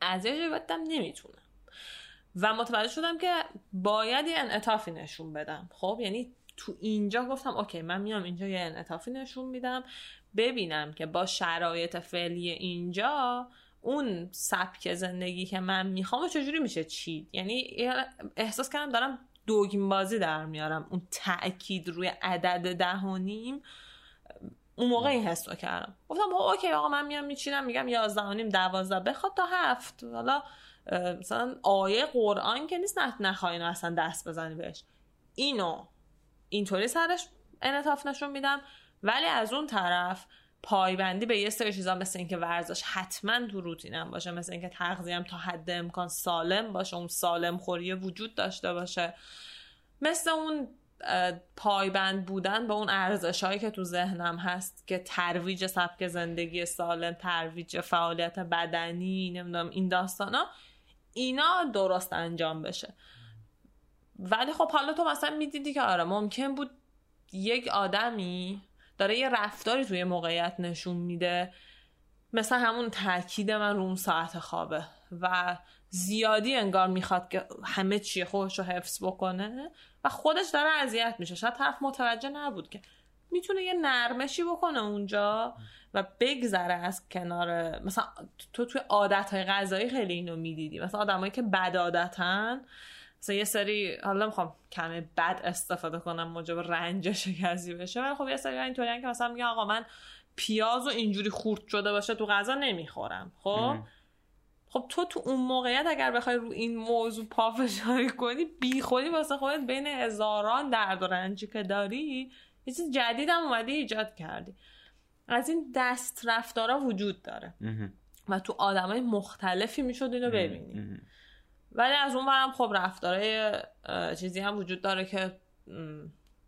از یه بدم نمی‌تونم. و متوجه شدم که باید یه انعطافی نشون بدم. خب یعنی تو اینجا گفتم اوکی من میام اینجا یه انعطافی نشون میدم. ببینم که با شرایط فعلی اینجا اون سبک زندگی که من می‌خوام چجوری میشه چید. یعنی احساس کردم دارم دوگیم بازی در میارم. اون تاکید روی عدد ده و نیم اون موقع این حس رو کردم. گفتم اوکی آقا من میام میچینم میگم یازده و نیم دوازده بخواد تا هفت. حالا مثلا آیه قرآن که نیست نخواهی اصلا دست بزنی بهش. اینو اینطوری سرش انعطاف نشون میدم. ولی از اون طرف پایبندی به یه سری چیزا مثل اینکه ورزش حتما تو روتینم باشه مثل اینکه تغذیه‌ام تا حد امکان سالم باشه اون سالم خوری وجود داشته باشه. مثل اون پایبند بودن به اون ارزش هایی که تو ذهنم هست که ترویج سبک زندگی سالم ترویج فعالیت بدنی نمی‌دونم این داستانا اینا درست انجام بشه. ولی خب حالا تو مثلا می‌دیدی که آره ممکن بود یک آدمی داره یه رفتاری توی موقعیت نشون میده. مثل همون تاکید من روم ساعت خوابه و زیادی انگار می‌خواد که همه چی خودش رو حفظ بکنه و خودش داره اذیت میشه. شاید طرف متوجه نبود که می‌تونه یه نرمشی بکنه اونجا و بگذره از کنار مثلا تو توی عادت های غذایی خیلی اینو می‌دیدی. مثلا آدمایی که بد عادتن مثلا یه سری حالا می‌خوام کمه بد استفاده کنم موجب رنج شکستی بشه ولی خب یه سری اینطوری که مثلا میگه آقا من پیاز و اینجوری خورد شده باشه تو غذا نمی‌خورم خب؟ خب تو تو اون موقعیت اگر بخوای رو این موضوع پافشاری کنی بی خودی واسه خودت بین هزاران درد و رنجی که داری یه چیز جدید هم اومدی ایجاد کردی. از این دست رفتارا وجود داره. و تو آدمای مختلفی می‌شد اینو ببینی. ولی از اون برم خب رفتارای چیزی هم وجود داره که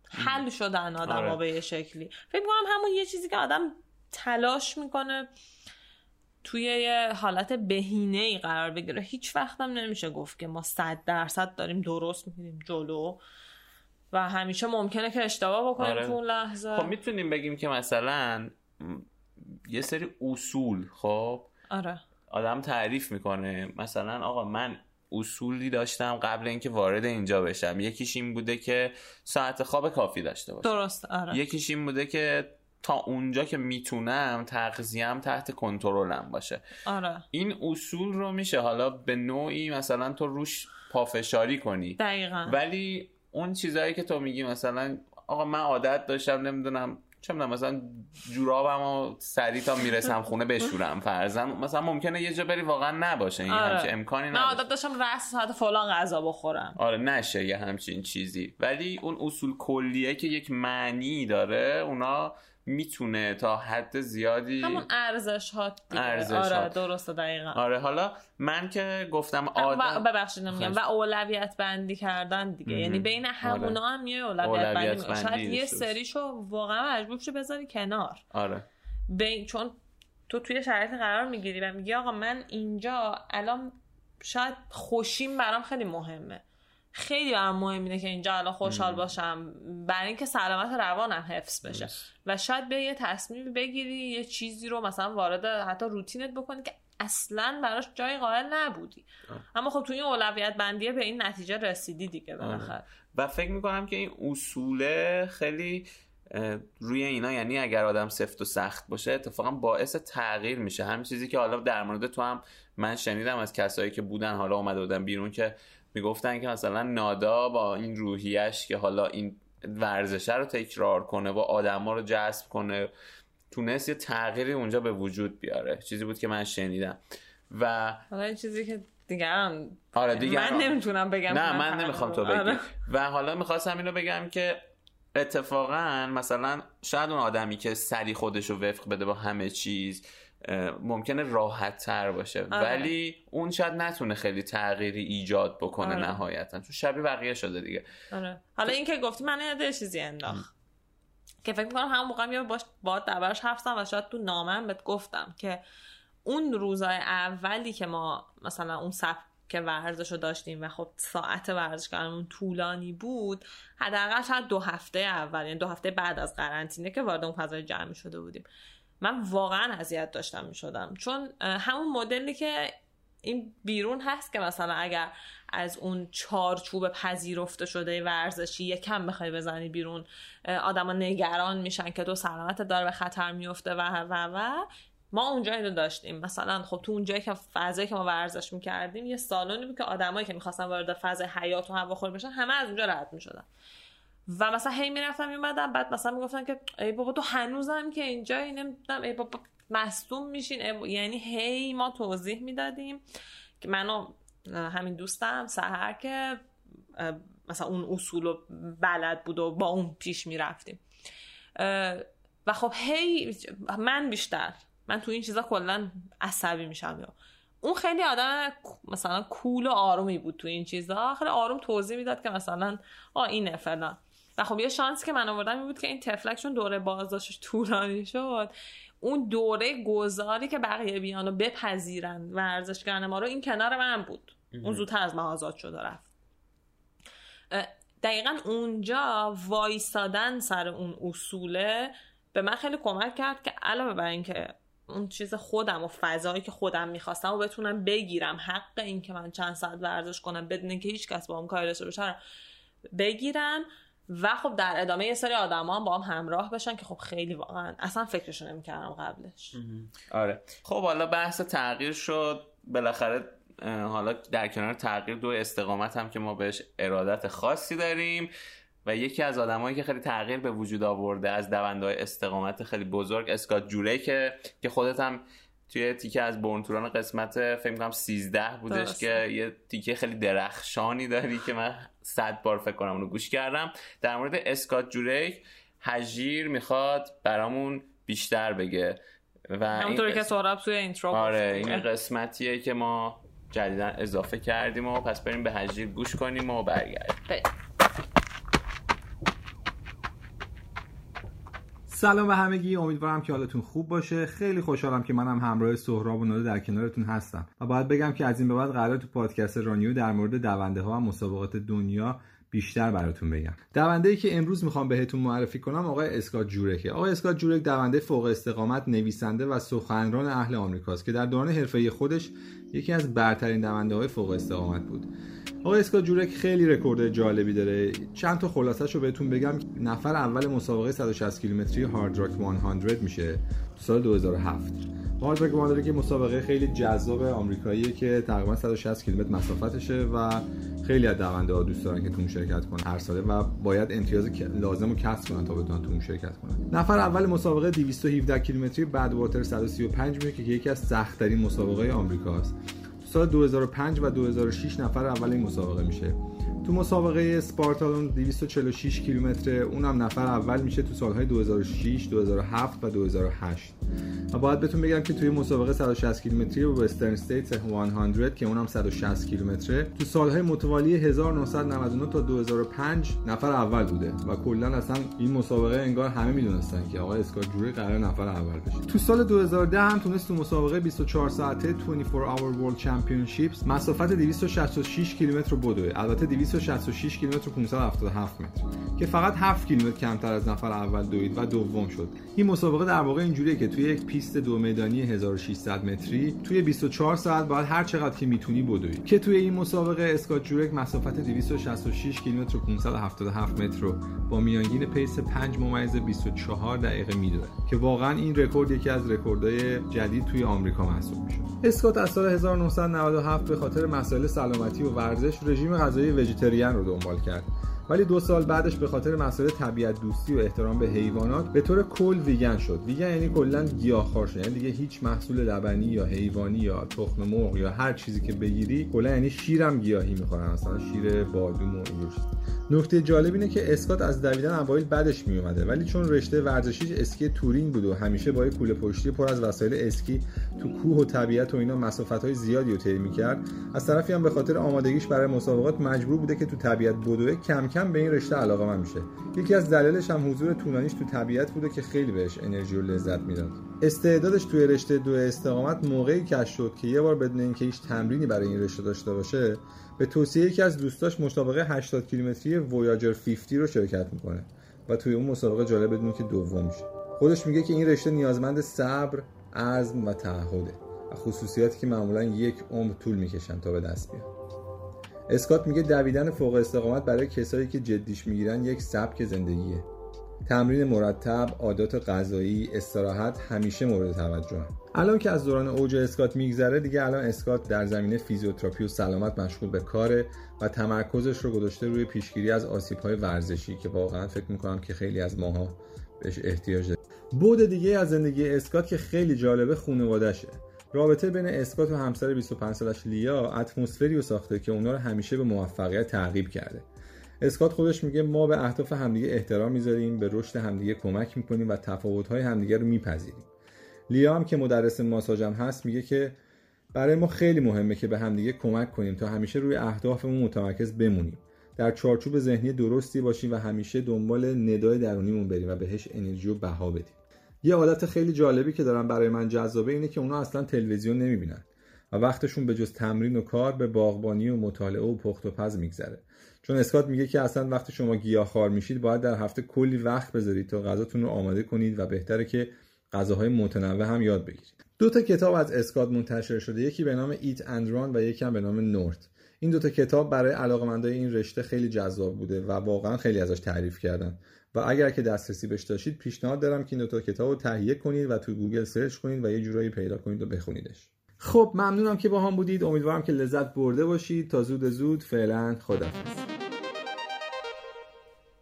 حل شدن آدم ها آره. به یه شکلی. فکر کنم همون یه چیزی که آدم تلاش می‌کنه توی یه حالت بهینه ای قرار بگیره. هیچ وقت هم نمیشه گفت که ما صد درصد داریم درست می‌کنیم جلو و همیشه ممکنه که اشتباه بکنیم آره. تو اون لحظه. خب می‌تونیم بگیم که مثلا یه سری اصول خب؟ آره. آدم تعریف می‌کنه. مثلا آقا من اصولی داشتم قبل اینکه وارد اینجا بشم. یکیش این بوده که ساعت خواب کافی داشته باشم. درست آره. یکیش این بوده که تا اونجا که می‌تونم تغذیم تحت کنترلم باشه. آره. این اصول رو میشه. حالا به نوعی مثلا تو روش پافشاری کنی. دقیقا. ولی اون چیزهایی که تو میگی مثلا آقا من عادت داشتم نمی‌دونم چه می‌دونم مثلا جورابم و سریع تا می‌رسم خونه بشورم فرزن مثلا ممکنه یه جا بری واقعا نباشه این آره. همچین امکانی نباشه عادت داشتم رس ساعت فلان غذا بخورم. آره نشه یه همچین چیزی. ولی اون اصول کلیه که یک معنی داره اونا می‌تونه تا حد زیادی همون ارزش ها ارزش آره درسته دقیقا. آره حالا من که گفتم آدم ببخشید نمیگم. و اولویت بندی کردن دیگه. یعنی بین همونا آره. هم یه اولویت, بندی, بندی شاید یه سریشو واقعا مجبور شه بذاری کنار. آره. بین چون تو توی شرایط قرار می‌گیری و میگی آقا من اینجا الان شاید خوشیم برام خیلی مهمه. خیلی برام مهم اینه که اینجا الان خوشحال باشم. برای اینکه سلامت روانم حفظ بشه. و شاید به یه تصمیم بگیری یه چیزی رو مثلا وارد حتی روتینت بکنی که اصلا براش جای قائل نبودی. اما خب توی این اولویت بندیه به این نتیجه رسیدی دیگه بالاخره. و فکر می‌کنم که این اصوله خیلی روی اینا یعنی اگر آدم سفت و سخت باشه اتفاقا باعث تغییر میشه. همین چیزی که حالا در مورد تو هم من شنیدم از کسایی که بودن حالا اومده بودن بیرون که می‌گفتن که مثلا نادا با این روحیش که حالا این ورزشه رو تکرار کنه و آدما رو جذب کنه تونست یه تغییری اونجا به وجود بیاره. چیزی بود که من شنیدم. و حالا این چیزی که دیگران آره دیگران. من نمی‌تونم بگم نه من نمی‌خوام تو بگی. آره. و حالا می‌خواستم اینو بگم که اتفاقا مثلا شاید اون آدمی که سری خودش رو وفق بده با همه چیز ممکنه راحت تر باشه آره. ولی اون شاید نتونه خیلی تغییری ایجاد بکنه آره. نهایتا چون شبیه بقیه شده دیگه آره. حالا این که گفتی من یاد چیزی انداخت که فکر می‌کنم همون موقع یا باش با دربارش حرف و شاید تو نامم بهت گفتم که اون روزای اولی که ما مثلا اون که ورزش رو داشتیم و خب ساعت ورزش کردنمون طولانی بود حداقل شاید دو هفته اول یعنی دو هفته بعد از قرنطینه که وارد اون فضای جمعی شده بودیم من واقعا اذیت داشتم می شدم چون همون مدلی که این بیرون هست که مثلا اگر از اون چارچوب پذیرفته شده ورزشی یکم بخوای بزنی بیرون آدما نگران میشن که تو سلامت داره به خطر میفته و و و ما اونجا اینو داشتیم. مثلا خب تو اونجایی که فضایی که ما ورزش می‌کردیم یه سالونی بود که آدمایی که می‌خواستن وارد فضای حیات و هواخوری بشن همه از اونجا رد می‌شدن. و مثلا هی می‌رفتم میومدم بعد مثلا می‌گفتن که ای بابا تو هنوزم که اینجا نمی‌دونم ای بابا مصدوم میشین. یعنی هی ما توضیح می‌دادیم که منو همین دوستم سهر که مثلا اون اصول و بلد بود و با اون پیش می‌رفتیم. و خب هی من بیشتر من تو این چیزا کلا عصبی میشم. اون خیلی آدم مثلا کول و آرومی بود تو این چیزا. خیلی آروم توضیح می‌داد که مثلا آ اینه فلان. و خب یه شانسی که من آوردم این بود که این تفلکشون دوره بازداشتش طولانی شد. اون دوره گذاری که بقیه بیان و بپذیرن ورزشگران ما رو این کنار من بود. اون زودتر از من آزاد شده رفت. دقیقا اونجا وایستادن سر اون اصوله به من خیلی کمک کرد که علاوه بر اینکه اون چیز خودم و فضایی که خودم می‌خواستم و بتونم بگیرم حق این که من چند ساعت ورزش کنم بدون که هیچ کس با هم کاری داشته باشه بگیرم. و خب در ادامه یه سری آدم هم با هم همراه بشن که خب خیلی واقعا اصلا فکرشو نمی‌کردم قبلش. آره. خب حالا بحث تغییر شد. بالاخره حالا در کنار تغییر دو استقامت هم که ما بهش ارادت خاصی داریم و یکی از آدمایی که خیلی تغییر به وجود آورده از دوندهای استقامت خیلی بزرگ اسکات جوره که که خودت هم توی تیکه از برنتوران قسمت فکر کنم 13 بودش که یه تیکه خیلی درخشانی داری که من صد بار فکر کنم اونو گوش کردم. در مورد اسکات جوریک هجیر می‌خواد برامون بیشتر بگه و همونطوری که سهراب توی intro آره این قسمتیه که ما جدیدا اضافه کردیم و پس بریم به هجیر گوش کنیم و برگردیم. سلام به همگی. امیدوارم که حالتون خوب باشه. خیلی خوشحالم که منم همراه سهراب و نادا در کنارتون هستم. و باید بگم که از این به بعد قراره تو پادکست رانیو در مورد دونده ها و مسابقات دنیا بیشتر براتون بگم. دونده ای که امروز می‌خوام بهتون معرفی کنم آقای اسکات جورکه. آقای اسکات جورک دونده فوق استقامت نویسنده و سخنران اهل آمریکاست که در دوران حرفه‌ای خودش یکی از برترین دونده های فوق استقامت بود. آقای اسکات جورک خیلی رکورد جالبی داره. چند تا خلاصش رو بهتون بگم. نفر اول مسابقه 160 کیلومتری هارد راک 100 میشه. سال 2007 هارد راک 100 که مسابقه خیلی جذاب آمریکاییه که تقریبا 160 کیلومتر مسافتشه و خیلی از دونده ها دوست دارن که تو شرکت کنن هر ساله و باید امتیاز لازم رو کسب کنن تا بتونن تو شرکت کنن. نفر اول مسابقه 217 کیلومتری بعد واتر 135 میشه که یکی از سخت‌ترین مسابقه آمریکاست. سال 2005 و 2006 نفر اول این مسابقه میشه. تو مسابقه سپارتالون 246 کیلومتر اونم نفر اول میشه تو سالهای 2006 2007 و 2008 و باید بهتون بگم که توی مسابقه 160 کیلومتری وسترن استیتس 100 که اونم 160 کیلومتره. تو سالهای متوالی 1999 تا 2005 نفر اول بوده. و کلا اصلا این مسابقه انگار همه می‌دونستن که آقای اسکات جوری قرار نفر اول بشه. تو سال 2010 هم تونست تو مسابقه 24 ساعته 24 Hour World Championships مسافت 266 کیلومتر رو بدوه. البته 266 کیلومتر و 577 متر که فقط 7 کیلومتر کمتر از نفر اول دوید و دوم شد. این مسابقه در واقع اینجوریه که توی یک پیست دو میدانی 1600 متری توی 24 ساعت باید هر چقدر که می‌تونی بدوی. که توی این مسابقه اسکات جورک مسافت 266 کیلومتر و 577 متر رو با میانگین pace 5 ممیز 24 دقیقه میدوه که واقعا این رکورد یکی از رکوردهای جدید توی آمریکا محسوب میشه اسکات از سال 1997 به خاطر مسائل سلامتی و ورزش رژیم غذایی vegetarian رو دنبال کرد. ولی دو سال بعدش به خاطر مسائل طبیعت دوستی و احترام به حیوانات به طور کل ویگن شد. ویگن یعنی کلا گیاهخوار شد یعنی دیگه هیچ محصول لبنی یا حیوانی یا تخم مرغ یا هر چیزی که بگیری کلا یعنی شیرم گیاهی می‌خورن. مثلا شیر بادوم و اینجور نکته جالب اینه که اسکات از دویدن اوایل بعدش میومده ولی چون رشته ورزشیش اسکی تورینگ بود و همیشه با کوله پشتی پر از وسایل اسکی تو کوه و طبیعت و اینا مسافت های زیادی رو طی می‌کرد از طرفی هم به خاطر آمادگیش برای مسابقات مجبور بوده که تو طبیعت بدوه کم کم به این رشته علاقه من میشه. یکی از دلایلش هم حضور طولانیش تو طبیعت بوده که خیلی بهش انرژی و لذت می‌داد. استعدادش توی رشته دو استقامت موقعی کش شد که یه بار بدون اینکه هیچ تمرینی برای این رشته داشته باشه به توصیه یکی از دوستاش مسابقه 80 کیلومتری ویاجر 50 رو شرکت می‌کنه و توی اون مسابقه جالب بدونه که دوم میشه. خودش میگه که این رشته نیازمند صبر عزم و تعهده و خصوصیاتی که معمولا یک عمر طول می‌کشن تا به دست بیان. اسکات میگه دویدن فوق استقامت برای کسایی که جدیش می‌گیرن یک سبک زندگیه. تمرین مرتب، عادات غذایی، استراحت همیشه مورد توجه الان که از دوران اوج اسکات میگذره دیگه الان اسکات در زمینه فیزیوتراپی و سلامت مشغول به کاره و تمرکزش رو گذاشته روی پیشگیری از آسیب‌های ورزشی که واقعا فکر می‌کنم که خیلی از ماها بهش احتیاج داره بود دیگه از زندگی اسکات که خیلی جالبه خانواده‌شه. رابطه بین اسکات و همسر 25 سالش لیا اتمسفری رو ساخته که اونا رو همیشه به موفقیت تعقیب کرده. اسکات خودش میگه ما به اهداف همدیگه احترام می‌ذاریم به رشد همدیگه کمک می‌کنیم و تفاوت‌های همدیگه رو میپذیریم. لیا هم که مدرس ماساژم هست میگه که برای ما خیلی مهمه که به همدیگه کمک کنیم تا همیشه روی اهدافمون متمرکز بمونیم. در چارچوب ذهنی درستی باشیم و همیشه دنبال ندای درونیمون بریم و بهش انرژی و بها بدیم. یه عادت خیلی جالبی که دارن برای من جذابه اینه که اونا اصلا تلویزیون نمی‌بینن. و وقتشون به جز تمرین و کار به باغبانی و مطالعه و پخت و پز میگذره. چون اسکات میگه که اصلا وقتی شما گیاهخوار میشید باید در هفته کلی وقت بذارید تا غذاتون رو آماده کنید و بهتره که غذاهای متنوع هم یاد بگیرید. دو تا کتاب از اسکات منتشر شده یکی به نام ایت اند ران و یکی هم به نام نورت این دوتا کتاب برای علاقمندای این رشته خیلی جذاب بوده و واقعا خیلی ازش تعریف کردن. و اگر که دسترسی بهش داشتید پیشنهاد دارم که این دوتا کتاب رو تهیه کنید و تو Google search کنید و یه جورایی پیدا کنید و بخونیدش. خب ممنونم که با هم بودید. امیدوارم که لذت برده باشید. تا زود زود فعلا خدافظ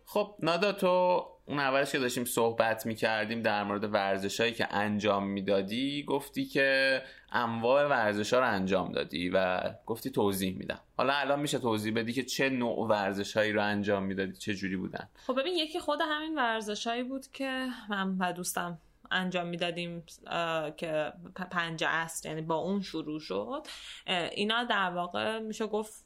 خب نادا تو اون اولش که داشتیم صحبت می‌کردیم در مورد ورزش هایی که انجام می‌دادی گفتی که انواع ورزش ها رو انجام دادی و گفتی توضیح میدم. حالا الان میشه توضیح بدی که چه نوع ورزش هایی رو انجام می‌دادی چه جوری بودن؟ خب ببین یکی خود همین ورزش هایی بود که من و دوستم انجام می‌دادیم که پنج اصر یعنی با اون شروع شد. اینا در واقع میشه گفت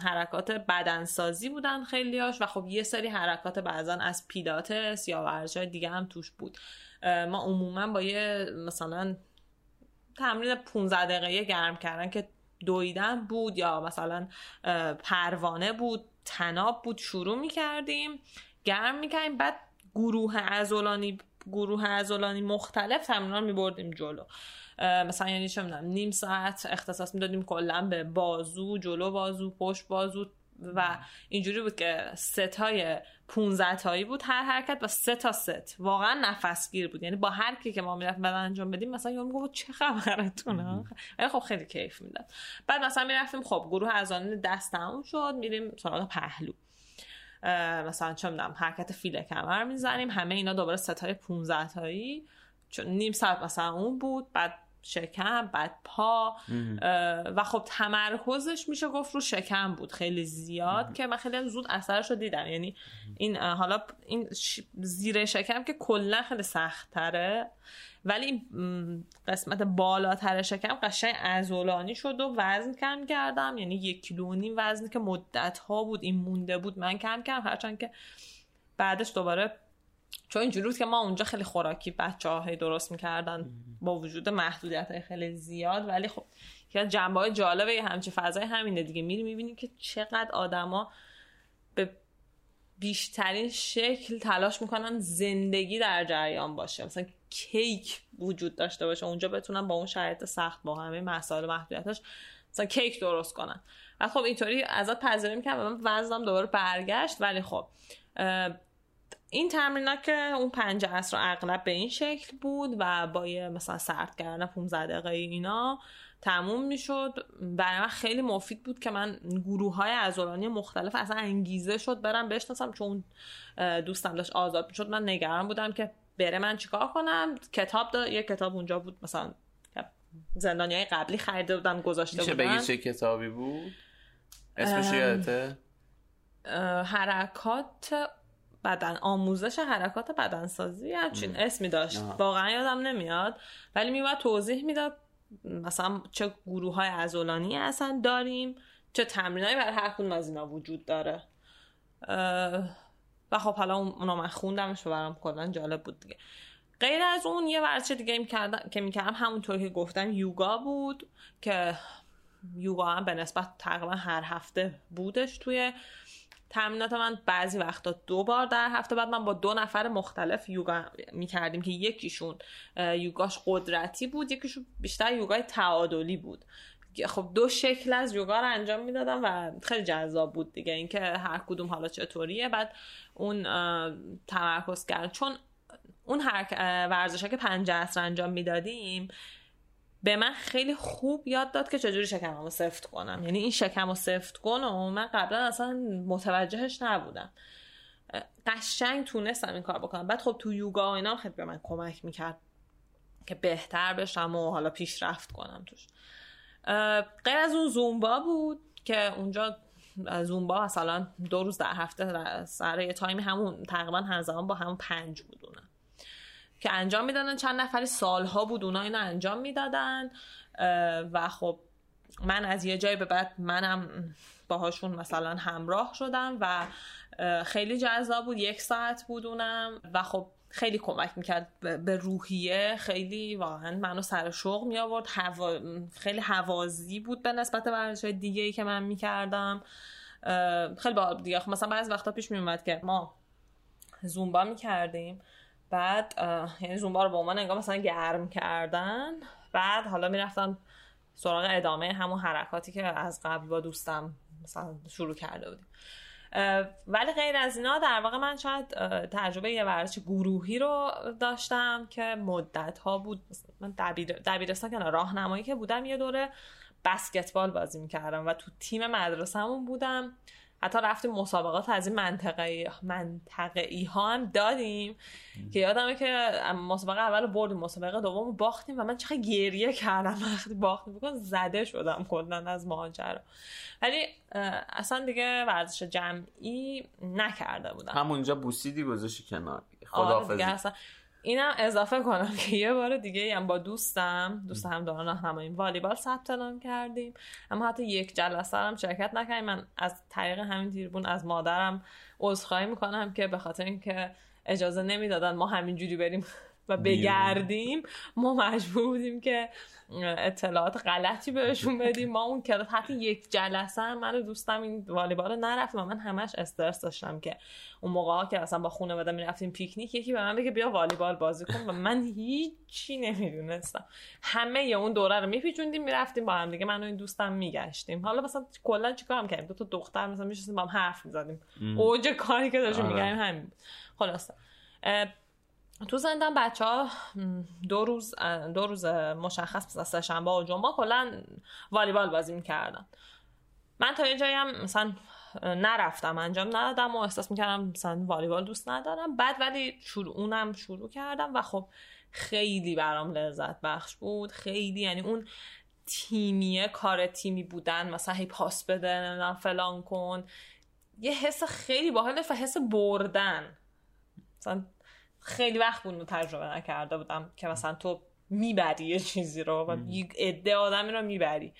حرکات بدنسازی بودن خیلیاش و خب یه سری حرکات بعضا از پیلاتس یا ورزش دیگه هم توش بود. ما عموما با یه مثلا تمرین 15 دقیقه گرم کردن که دویدن بود یا مثلا پروانه بود تناب بود شروع می‌کردیم گرم می‌کردیم. بعد گروه ازولانی گروه ازولانی مختلف تمرین می بردیم جلو. مثلا یعنی چه نیم ساعت اختصاص می‌دادیم کلا به بازو جلو بازو پشت بازو و اینجوری بود که ست های 15 تایی بود هر حرکت و سه تا ست. واقعا نفسگیر بود. یعنی با هر کی که ما می‌رفتیم بعد انجام بدیم مثلا یهو می‌گفت چه خبرتونه؟ ولی خب خیلی کیف می‌داد. بعد مثلا می‌رفتیم خب گروه ازانین دست تموم شد میریم سراغ پهلو. مثلا چه می‌دونم حرکت فیل کمر می‌زنیم همه اینا دوباره ستای 15 تایی چون نیم ساعت مثلا اون بود بعد شکم بعد پا و خب تمرکزش میشه گفت رو شکم بود خیلی زیاد که من خیلی زود اثرش رو دیدم. یعنی این حالا این زیر شکم که کلا خیلی سخت تره ولی این قسمت بالاتر شکم قشنگ ازولانی شد و وزن کم کردم. یعنی یک کیلو نیم وزنی که مدت ها بود این مونده بود من کم کردم. هرچند که بعدش دوباره چون اینجوری بود که ما اونجا خیلی خوراکی بچه های درست می‌کردن با وجود محدودیت های خیلی زیاد. ولی خب یکی جنبه های جالبه همچه فضای همینه دیگه. میری می‌بینی که چقدر آدما به بیشترین شکل تلاش می‌کنن زندگی در جریان باشه. مثلا کیک وجود داشته باشه اونجا بتونن با اون شرایط سخت با همه مسائل محدودیتش مثلا کیک درست کنن. و خب اینطوری ازت پذیری می‌کنم من وزنم دوباره برگشت. ولی خب این تمرین که اون پنج اصر اغلب به این شکل بود و با یه مثلا سرد کردن 15 دقیقه اینا تموم می‌شد. برای من خیلی مفید بود که من گروه های ازولانی مختلف اصلا انگیزه شد برم بشناسم چون دوستم داشت آزاد می‌شد. من نگران بودم که بره من چیکار کنم. کتاب دا یه کتاب اونجا بود مثلا زندانی های قبلی خریده بودم گذاشته میشه بگی چه کتابی بود؟ اسمش یادته؟ حرکات بدن آموزش حرکات بدنسازی همچین اسمی داشت. واقعا یادم نمیاد. ولی میباید توضیح می‌داد مثلا چه گروه های ازولانی اصلا داریم چه تمرین برای هر کدوم از اینا وجود داره. و خب حالا اونا من خوندمش و برام کلا جالب بود دیگه. غیر از اون یه ورزش دیگه که می‌کردم همونطور که گفتم یوگا بود که یوگا هم به نسبت تقریبا هر هفته بودش توی تمرینات من بعضی وقتا دو بار در هفته بعد من با دو نفر مختلف یوگا می‌کردیم که یکیشون یوگاش قدرتی بود یکیشون بیشتر یوگای تعادلی بود. خب دو شکل از یوگا رو انجام می‌دادم و خیلی جذاب بود دیگه. اینکه هر کدوم حالا چطوریه بعد اون تمرکز کرد چون اون هر ورزش که پنج اصر انجام می‌دادیم به من خیلی خوب یاد داد که چجوری شکمم رو سفت کنم. یعنی این شکم رو سفت کنم من قبلا اصلا متوجهش نبودم. قشنگ تونستم این کار بکنم. بعد خب تو یوگا و اینا خیلی به من کمک می‌کرد که بهتر بشم و حالا پیشرفت کنم توش. غیر از اون زومبا بود که اونجا زومبا مثلا دو روز در هفته سر یه تایمی همون تقریبا همزمان با همون پنج بود که انجام می‌دادن چند نفری سالها بود اونا اینو انجام می‌دادن. و خب من از یه جای به بعد منم باهاشون مثلا همراه شدم و خیلی جذاب بود. یک ساعت بود اونم و خب خیلی کمک می‌کرد به روحیه. خیلی واقعا منو سر شوق می آورد خیلی حوازی بود به نسبت ورزش دیگه ای که من می‌کردم. خیلی با دیگه. مثلا بعضی وقتا پیش میومد که ما زومبا می‌کردیم. بعد یعنی زومبا رو به عنوان انگار مثلا گرم کردن. بعد حالا می‌رفتم سراغ ادامه همون حرکاتی که از قبل با دوستم مثلا شروع کرده بودیم. ولی غیر از اینا در واقع من شاید تجربه یه ورزش گروهی رو داشتم که مدت ها بود. من دبیر دبیرستان که راهنمایی که بودم یه دوره بسکتبال بازی می‌کردم و تو تیم مدرسهمون بودم. حتی رفتیم مسابقات از این منطقه منطقه ای ها هم دادیم که یادمه که مسابقه اول بردیم مسابقه دوم باختیم و من چقدر گریه کردم. وقتی باختیم بکن زده شدم کلا از ماجرا. ولی اصلا دیگه ورزش جمعی نکرده بودم. همونجا بوسیدی گذاشتی کنار. خداحافظی. آره اینم اضافه کنم که یه بار دیگه هم با دوستم دوست هم دارن راهنمایی والیبال ثبت نام کردیم. اما حتی یک جلسه هم شرکت نکردیم. من از طریق همین تیربون از مادرم عذرخواهی می‌کنم که به خاطر اینکه اجازه نمی‌دادن ما همینجوری بریم و بگردیم. ما مجبور بودیم که اطلاعات غلطی بهشون بدیم. ما اون کلاس حتی یک جلسه هم من دوستم این والیبال رو نرفتیم و من همش استرس داشتم که اون موقع ها که اصلا با خانواده می‌رفتیم پیکنیک یکی به من بگه بیا والیبال بازی کن. و من هیچی نمی‌دونستم. همه یه اون دوره رو میپیچوندیم می‌رفتیم با هم دیگه من و این دوستم میگشتیم. حالا مثلا کلا چیکارم کردیم؟ دو تا دختر مثلا میشستیم با هم حرف می‌زدیم. اوج کاری که داشتیم آره. میگیم همین خلاصه. تو زندان بچه ها دو روز دو روز مشخص مثلا شنبه و جمعه کلا والیبال بازی می‌کردن. من تا یه جایی هم مثلا نرفتم انجام ندادم و احساس می‌کردم مثلا والیبال دوست ندارم. بعد ولی شروع اونم شروع کردم و خب خیلی برام لذت بخش بود. خیلی یعنی اون تیمیه کار تیمی بودن مثلا هی پاس بده نمی‌دونم فلان کن. یه حس خیلی باحال و حس بردن. مثلا خیلی وقت بود تجربه نکرده بودم که مثلا تو می‌بری یه چیزی رو و عده آدمی رو می‌بری.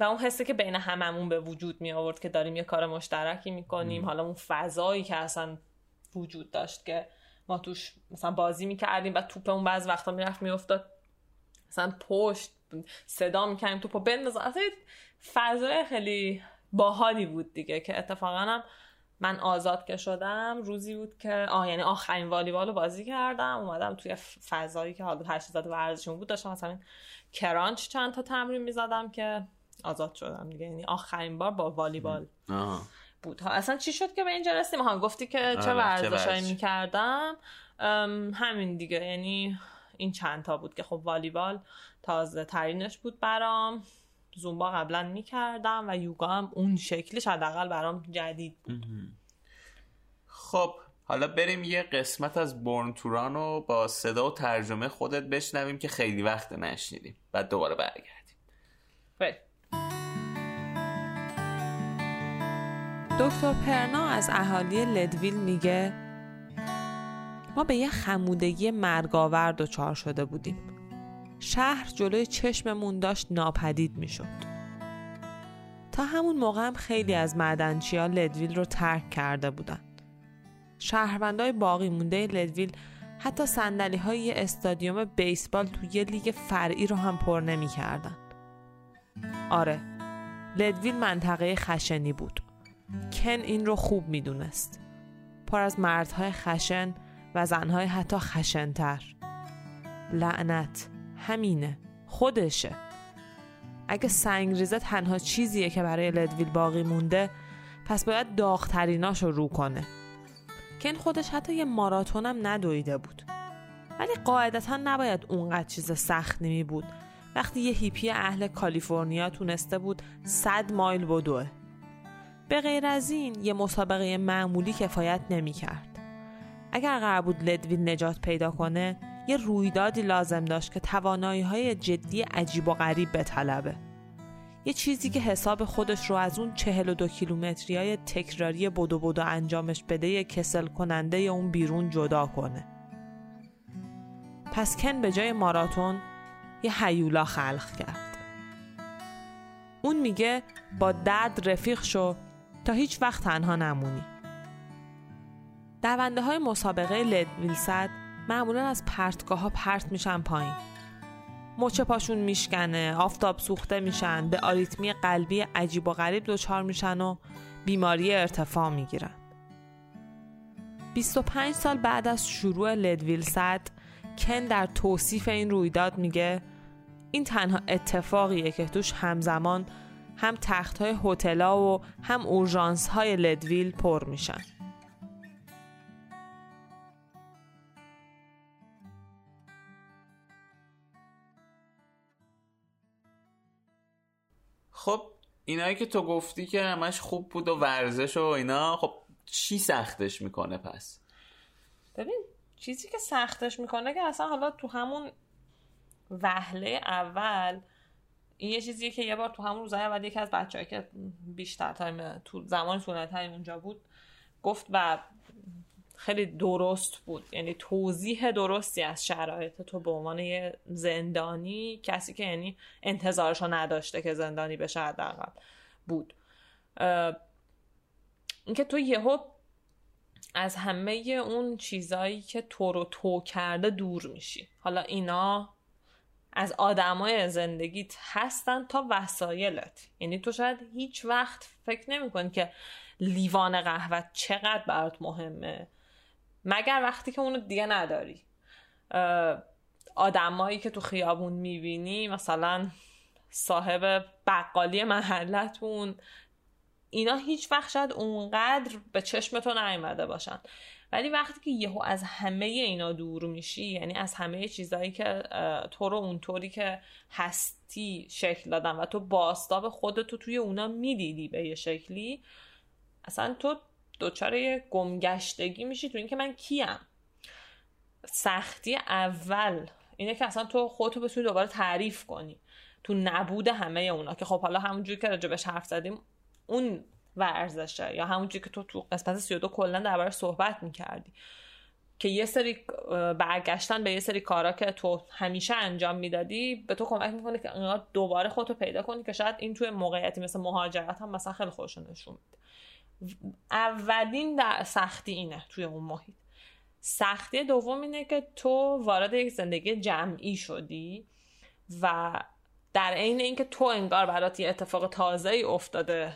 و اون حسه که بین هممون به وجود می آورد که داریم یه کار مشترکی می‌کنیم. حالا اون فضایی که اصلا وجود داشت که ما توش مثلا بازی می‌کردیم و توپ اون بعض وقتا می‌رفت میافتاد. مثلا پشت صدا می‌کردیم توپو بنداز. اصلا فضای خیلی باحالی بود دیگه که اتفاقا هم من آزاد که شدم روزی بود که آه یعنی آخرین والیبال رو بازی کردم. اومدم توی فضایی که حالا تجهیزات ورزشون بود داشتم مثلا کرانچ چند تا تمرین می‌زدم که آزاد شدم دیگه. یعنی آخرین بار با والیبال بود. ها اصلا چی شد که به اینجا رسیدیم ها گفتی که چه آره، ورزشایی می‌کردم؟ همین دیگه. یعنی این چند تا بود که خب والیبال تازه ترینش بود برام. زومبا قبلا می‌کردم و یوگا هم اون شکلش حداقل برام جدید بود. خب حالا بریم یه قسمت از بورن توران رو با صدا و ترجمه خودت بشنویم که خیلی وقت نشنیدیم بعد دوباره برگردیم. دکتر پرنا از اهالی لدویل میگه ما به یه خمودگی مرگاور دچار شده بودیم. شهر جلوی چشممون داشت ناپدید می‌شد. تا همون موقع هم خیلی از معدنچی ها لدویل رو ترک کرده بودن. شهروندای باقی مونده لدویل حتی سندلی های استادیوم بیسبال تو یه لیگ فرعی رو هم پر نمی کردن. آره لدویل منطقه خشنی بود. کن این رو خوب می‌دونست. پر از مردهای خشن و زنهای حتی خشنتر. لعنت همینه. خودشه. اگه سنگریزه تنها چیزیه که برای لدویل باقی مونده پس باید داغتریناش رو رو کنه. کن خودش حتی یه ماراتون هم ندویده بود. ولی قاعدتا نباید اونقدر چیز سخت نمی بود. وقتی یه هیپی اهل کالیفرنیا تونسته بود صد مایل بدوه به غیر از این یه مسابقه معمولی کفایت نمی کرد. اگر قرار بود لدویل نجات پیدا کنه یه رویدادی لازم داشت که توانایی های جدی عجیب و غریب به طلبه. یه چیزی که حساب خودش رو از اون چهل و دو کیلومتری های تکراری بدو بدو انجامش بده یه کسل کننده اون بیرون جدا کنه. پس کن به جای ماراتون یه حیولا خلق کرد. اون میگه با درد رفیق شو تا هیچ وقت تنها نمونی. دونده های مسابقه لد ویلصد معمولا از پرتگاه ها پرت میشن پایین. مچه پاشون میشکنه آفتاب سوخته میشن به آریتمی قلبی عجیب و غریب دچار میشن و بیماری ارتفاع می‌گیرن. 25 سال بعد از شروع لدویل صد کن در توصیف این رویداد میگه این تنها اتفاقیه که توش همزمان هم تخت های هتلا و هم اورژانس های لدویل پر میشن. خب اینایی که تو گفتی که همش خوب بود و ورزش و اینا خب چی سختش می‌کنه پس؟ ببین چیزی که سختش می‌کنه که اصلا حالا تو همون وهله اول این یه چیزیه که یه بار تو همون روزهای اول یکی از بچه‌ای که بیشتر تایم تو زمان طولانی اونجا بود گفت و خیلی درست بود. یعنی توضیح درستی از شرایط تو به عنوان یه زندانی کسی که یعنی انتظارشو نداشته که زندانی بشه حداقل بود. اینکه تو یهو از همه اون چیزایی که تو رو تو کرده دور میشی. حالا اینا از آدمای زندگیت هستن تا وسایلت. یعنی تو شاید هیچ وقت فکر نمی که لیوان قهوه چقدر برات مهمه. مگر وقتی که اونو دیگه نداری. آدمایی که تو خیابون می‌بینی مثلا صاحب بقالی محلتون اینا هیچ وقت شاید اونقدر به چشم تو نیومده باشن. ولی وقتی که یهو از همه اینا دور میشی یعنی از همه چیزهایی که تو رو اونطوری که هستی شکل دادن و تو باستاب خودتو توی اونا می‌دیدی به یه شکلی اصلا تو دچار گمگشتگی میشی تو اینکه من کیم. سختی اول اینه که اصلا تو خودتو بتونی دوباره تعریف کنی. تو نبود همه اونا که خب حالا همونجوری که راجبش حرف زدیم اون ورزشه یا همونجوری که تو تو قسمت 32 کلا درباره صحبت می‌کردی. که یه سری برگشتن به یه سری کارا که تو همیشه انجام می‌دادی به تو کمک می‌کنه که دوباره خودتو پیدا کنی که شاید این توی موقعیتی مثل مهاجرت هم مثلا خیلی خوشو نشون میده. اولین سختی اینه توی اون محیط. سختی دوم اینه که تو وارد یک زندگی جمعی شدی و در عین اینکه تو انگار برات یه اتفاق تازه ای افتاده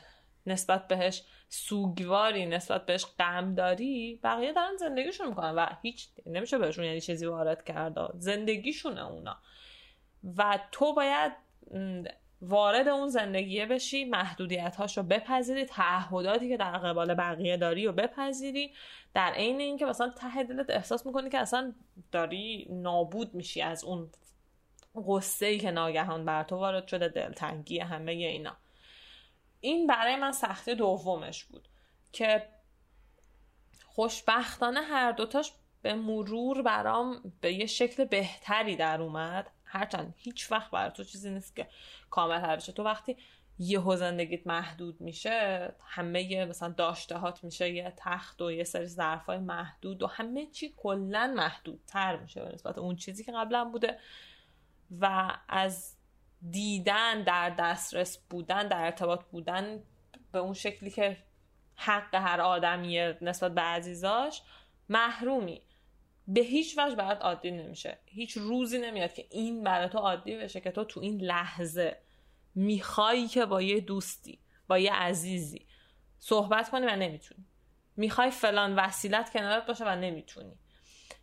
نسبت بهش سوگواری نسبت بهش غم داری بقیه دارن زندگیشون می‌کنن و هیچ نمیشه بهشون یعنی چیزی وارد کرده زندگیشونه اونا. و تو باید وارد اون زندگیه بشی محدودیت هاش رو بپذیری تعهداتی که در قبال بقیه داری و بپذیری. در عین اینکه مثلا ته دلت احساس می‌کنی که اصلا داری نابود میشی از اون قصه ای که ناگهان بر تو وارد شده دلتنگی همه اینا. این برای من سختی دومش بود که خوشبختانه هر دوتاش به مرور برام به یه شکل بهتری در اومد. هرچند هیچ وقت برای تو چیزی نیست که کامل حل بشه. تو وقتی یهو زندگیت محدود میشه همه یه مثلا داشتهات میشه یه تخت و یه سری ظرفای محدود و همه چی کلا محدودتر میشه به نسبت اون چیزی که قبلا بوده. و از دیدن در دسترس بودن در ارتباط بودن به اون شکلی که حق هر آدمیه نسبت به عزیزاش محرومی. به هیچ وجه برات عادی نمیشه. هیچ روزی نمیاد که این برای تو عادی بشه که تو تو این لحظه میخوایی که با یه دوستی با یه عزیزی صحبت کنی و نمی‌تونی. می‌خوای فلان وسیلت کنارت باشه و نمی‌تونی.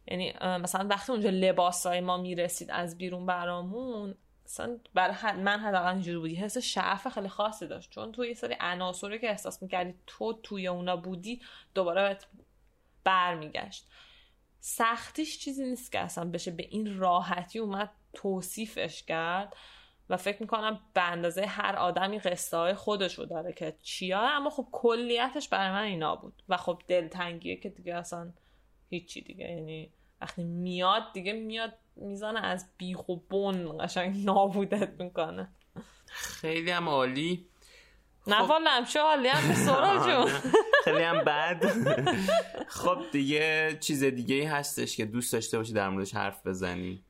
یعنی مثلا وقتی اونجا لباسای ما می‌رسید از بیرون برامون مثلا برای من حداقل اینجوری بودی. حس شعف خیلی خاصی داشت. چون تو یه سری عناصری که احساس می‌کردی تو توی اونا بودی دوباره برمیگشت. سختیش چیزی نیست که اصلا بشه به این راحتی اومد توصیفش کرد و فکر می‌کنم به اندازه هر آدمی قصه های خودشو داره که چیا اما خب کلیتش برای من اینا بود. و خب دلتنگیه که دیگه اصلا هیچی دیگه. یعنی وقتی میاد دیگه میاد میزانه از بیخ و بن قشنگ نابودت می‌کنه. خیلی هم عالی. نه خب... والا همشه عالی هم جون. خیلی هم بد. خب دیگه چیز دیگه ای هستش که دوست داشته باشی در موردش حرف بزنی؟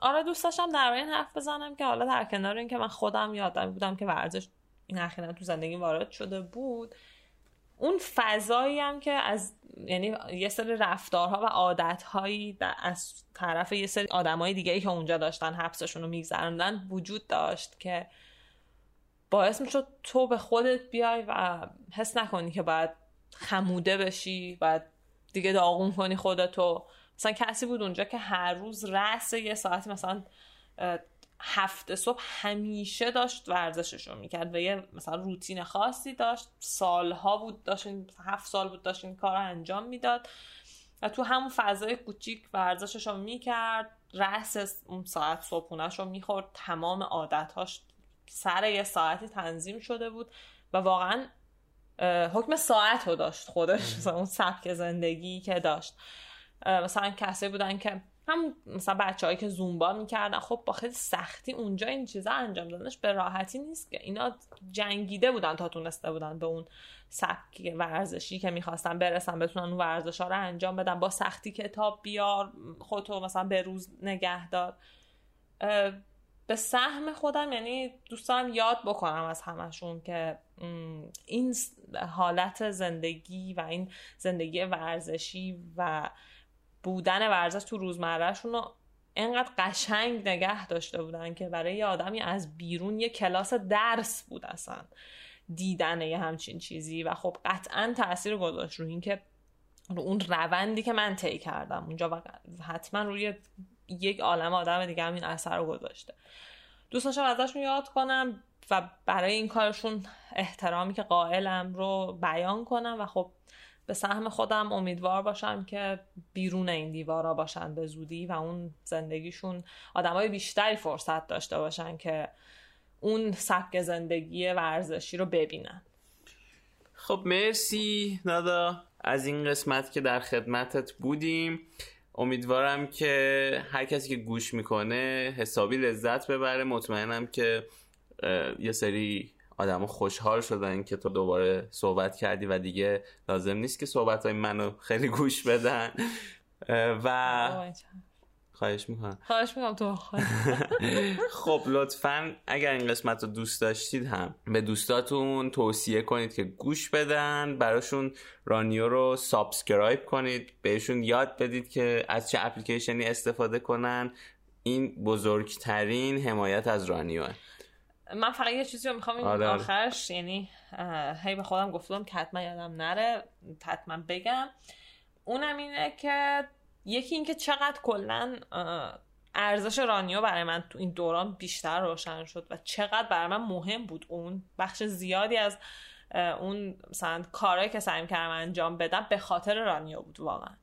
آره دوست داشتم در این حرف بزنم که حالا در کنار این که من خودم یادم بودم که ورزش این اخیرا تو زندگی وارد شده بود اون فضایی هم که از یعنی یه سری رفتارها و عادتهایی از طرف یه سری آدمای دیگه ای که اونجا داشتن حبسشون رو میگذرندن وجود داشت که باعث می‌شد تو به خودت بیای و حس نکنی که باید خموده بشی باید دیگه داغون کنی خودتو. مثلا کسی بود اونجا که هر روز رأس یه ساعتی مثلا هفته صبح همیشه داشت ورزشش رو می‌کرد و یه مثلا روتین خاصی داشت. سالها بود داشت هفت سال بود داشت این کار رو انجام می‌داد و تو همون فضای کوچیک ورزشش رو می‌کرد. رأس اون ساعت صبحونش رو می‌خورد. تمام عادتهاش سر یه ساعتی تنظیم شده بود و واقعا حکم ساعت رو داشت خودش مثلا اون سبک زندگی که داشت. مثلا کسی بودن که هم مثلا بچههایی که زومبا می‌کردن خب با خیلی سختی اونجا این چیزا انجام دادنش به راحتی نیست که اینا جنگیده بودن تا تونسته بودن به اون سبک ورزشی که می‌خواستن برسن بتونن اون ورزش ها رو انجام بدن. با سختی کتاب بیار خودتو مثلا به روز نگه دار. به سهم خودم یعنی دوست دارم یاد بکنم از همشون که این حالت زندگی و این زندگی ورزشی و بودن ورزش تو روزمرهشون رو انقدر قشنگ نگه داشته بودن که برای یه آدمی از بیرون یه کلاس درس بود اصلا. دیدن یه همچین چیزی و خب قطعا تاثیر گذاشت رو این که رو اون روندی که من طی کردم اونجا و حتما روی یک عالم آدم دیگه هم این اثر رو گذاشته. دوست ازشون یاد کنم و برای این کارشون احترامی که قائلم رو بیان کنم و خب به سهم خودم امیدوار باشم که بیرون این دیوارا باشن به زودی و اون زندگیشون آدمای بیشتری فرصت داشته باشن که اون سبک زندگی ورزشی رو ببینن. خب مرسی نادا از این قسمت که در خدمتت بودیم. امیدوارم که هر کسی که گوش می‌کنه حسابی لذت ببره. مطمئنم که یه سری آدم خوشحال شدن که تو دوباره صحبت کردی و دیگه لازم نیست که صحبت های منو خیلی گوش بدن. و خواهش می‌کنم. خواهش می‌کنم تو خب لطفا اگر این قسمت رو دوست داشتید هم به دوستاتون توصیه کنید که گوش بدن براشون رانیو رو subscribe کنید بهشون یاد بدید که از چه اپلیکیشنی استفاده کنن. این بزرگترین حمایت از رانیو من فقط یه چیزی رو می‌خوام این آره, آره. آخرش یعنی هی به خودم گفتم که حتما یادم نره حتما بگم. اونم اینه که یکی اینکه چقدر کلا ارزش رانیو برای من تو این دوران بیشتر روشن شد و چقدر برای من مهم بود اون بخش زیادی از اون مثلا کارهایی که سعی کردم انجام بدم به خاطر رانیو بود واقعا.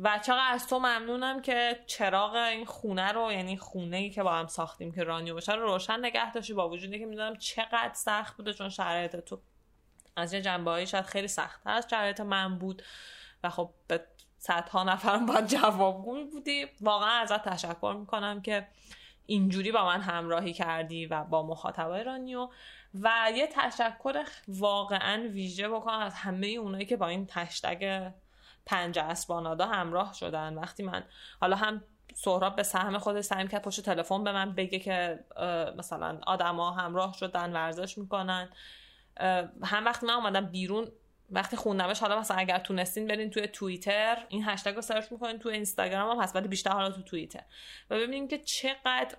و چقدر از تو ممنونم که چراغ این خونه رو یعنی خونه ای که با هم ساختیم که رانیو باشه رو روشن نگه داشتی با وجودی که می‌دونم چقدر سخت بوده چون شرایط تو از یه جنبه شاید خیلی سختتر از شرایط من بود. و خب به صدها نفرم باید جوابگوی بودی. واقعا ازت تشکر می‌کنم که اینجوری با من همراهی کردی و با مخاطبای رانیو و یه تشکر واقعا ویژه بکنم از همه اونایی که با این تشتگ پنج اسبانادا همراه شدن. وقتی من حالا هم سهراب به سهم خود سعی کرد پشت تلفن به من بگه که مثلا آدما همراه شدن ورزش می‌کنن. هم وقتی من اومدم بیرون وقتی خوندمش حالا مثلا اگر تونستین برین توی توییتر این هشتگ رو سرچ می‌کنین توی اینستاگرام هم هست ولی بیشتر حالا تو توییتر. و ببینیم که چقدر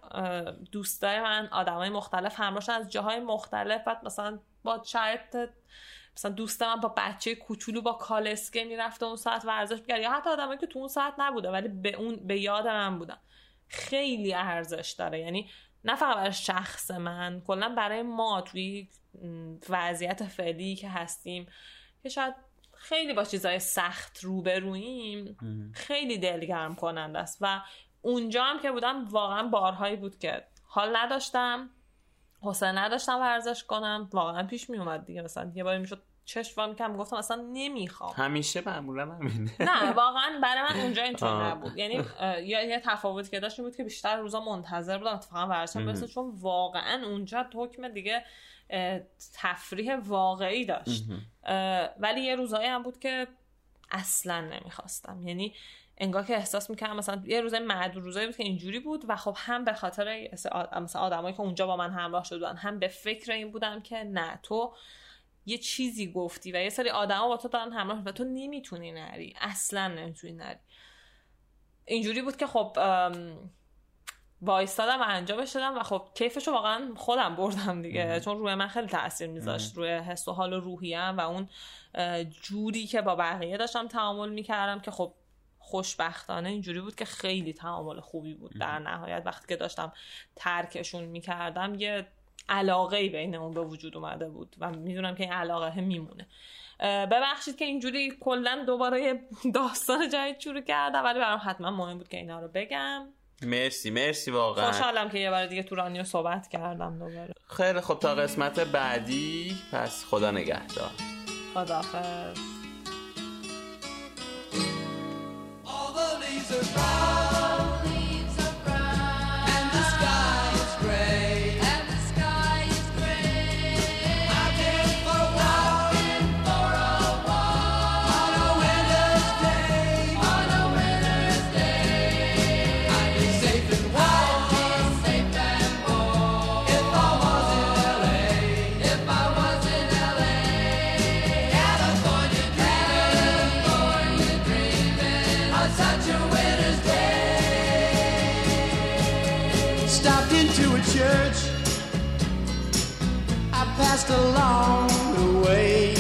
دوستای من آدمای مختلف همراهشن از جاهای مختلف. بعد مثلا با شرط مثلا دوست من با بچه کوچولو با کالسکه می‌رفته اون ساعت ورزش می‌کرد. یا حتی آدمایی که تو اون ساعت نبوده ولی به اون به یاد من بودن. خیلی ارزش داره. یعنی نه فقط برای شخص من کلا برای ما توی وضعیت فعلی که هستیم. که شاید خیلی با چیزای سخت روبرویم خیلی دلگرم کننده است. و اونجا هم که بودم واقعا بارهایی بود که حال نداشتم حوصله نداشتم ورزش کنم. واقعا پیش می اومد دیگه. مثلا یه باری می‌شد چشم می‌کنم گفتم اصلا نمی‌خوام. همیشه معمولا همینه نه واقعا برای من اونجا اینطور نبود. یعنی یه تفاوتی که داشت بود که بیشتر روزا منتظر بودم اتفاقا ورزش برسه. چون واقعا اونجا حکم دیگه تفریح واقعی داشت. ولی یه روزایی هم بود که اصلا نمی‌خواستم. یعنی انگار که احساس می‌کردم مثلا یه روز معدود روزایی بود که اینجوری بود و خب هم به خاطر مثلا آدمایی که اونجا با من همراه شدن هم به فکر این بودم که نه تو یه چیزی گفتی و یه سری آدما با تو دارن همراه و تو نمی‌تونی نری. اصلا نمی‌تونی نری. اینجوری بود که خب وایستادم و انجامش دادم و خب کیفشو واقعا خودم بردم دیگه چون روی من خیلی تاثیر میذاشت روی حس و حال و روحیم و اون جوری که با بقیه داشتم تعامل می‌کردم که خب خوشبختانه اینجوری بود که خیلی تعامل خوبی بود. در نهایت وقتی که داشتم ترکشون می‌کردم یه علاقه بین اون به وجود اومده بود و می‌دونم که این علاقه میمونه. ببخشید که اینجوری کلا دوباره داستان جدید شروع کردم ولی برام حتما مهم بود که اینا رو بگم. مرسی مرسی واقعا. خوشحالم که یه بار دیگه تو رانیو صحبت کردم دوباره. خیلی خب تا قسمت بعدی. پس خدا نگهدار. خداحافظ church I passed along the way.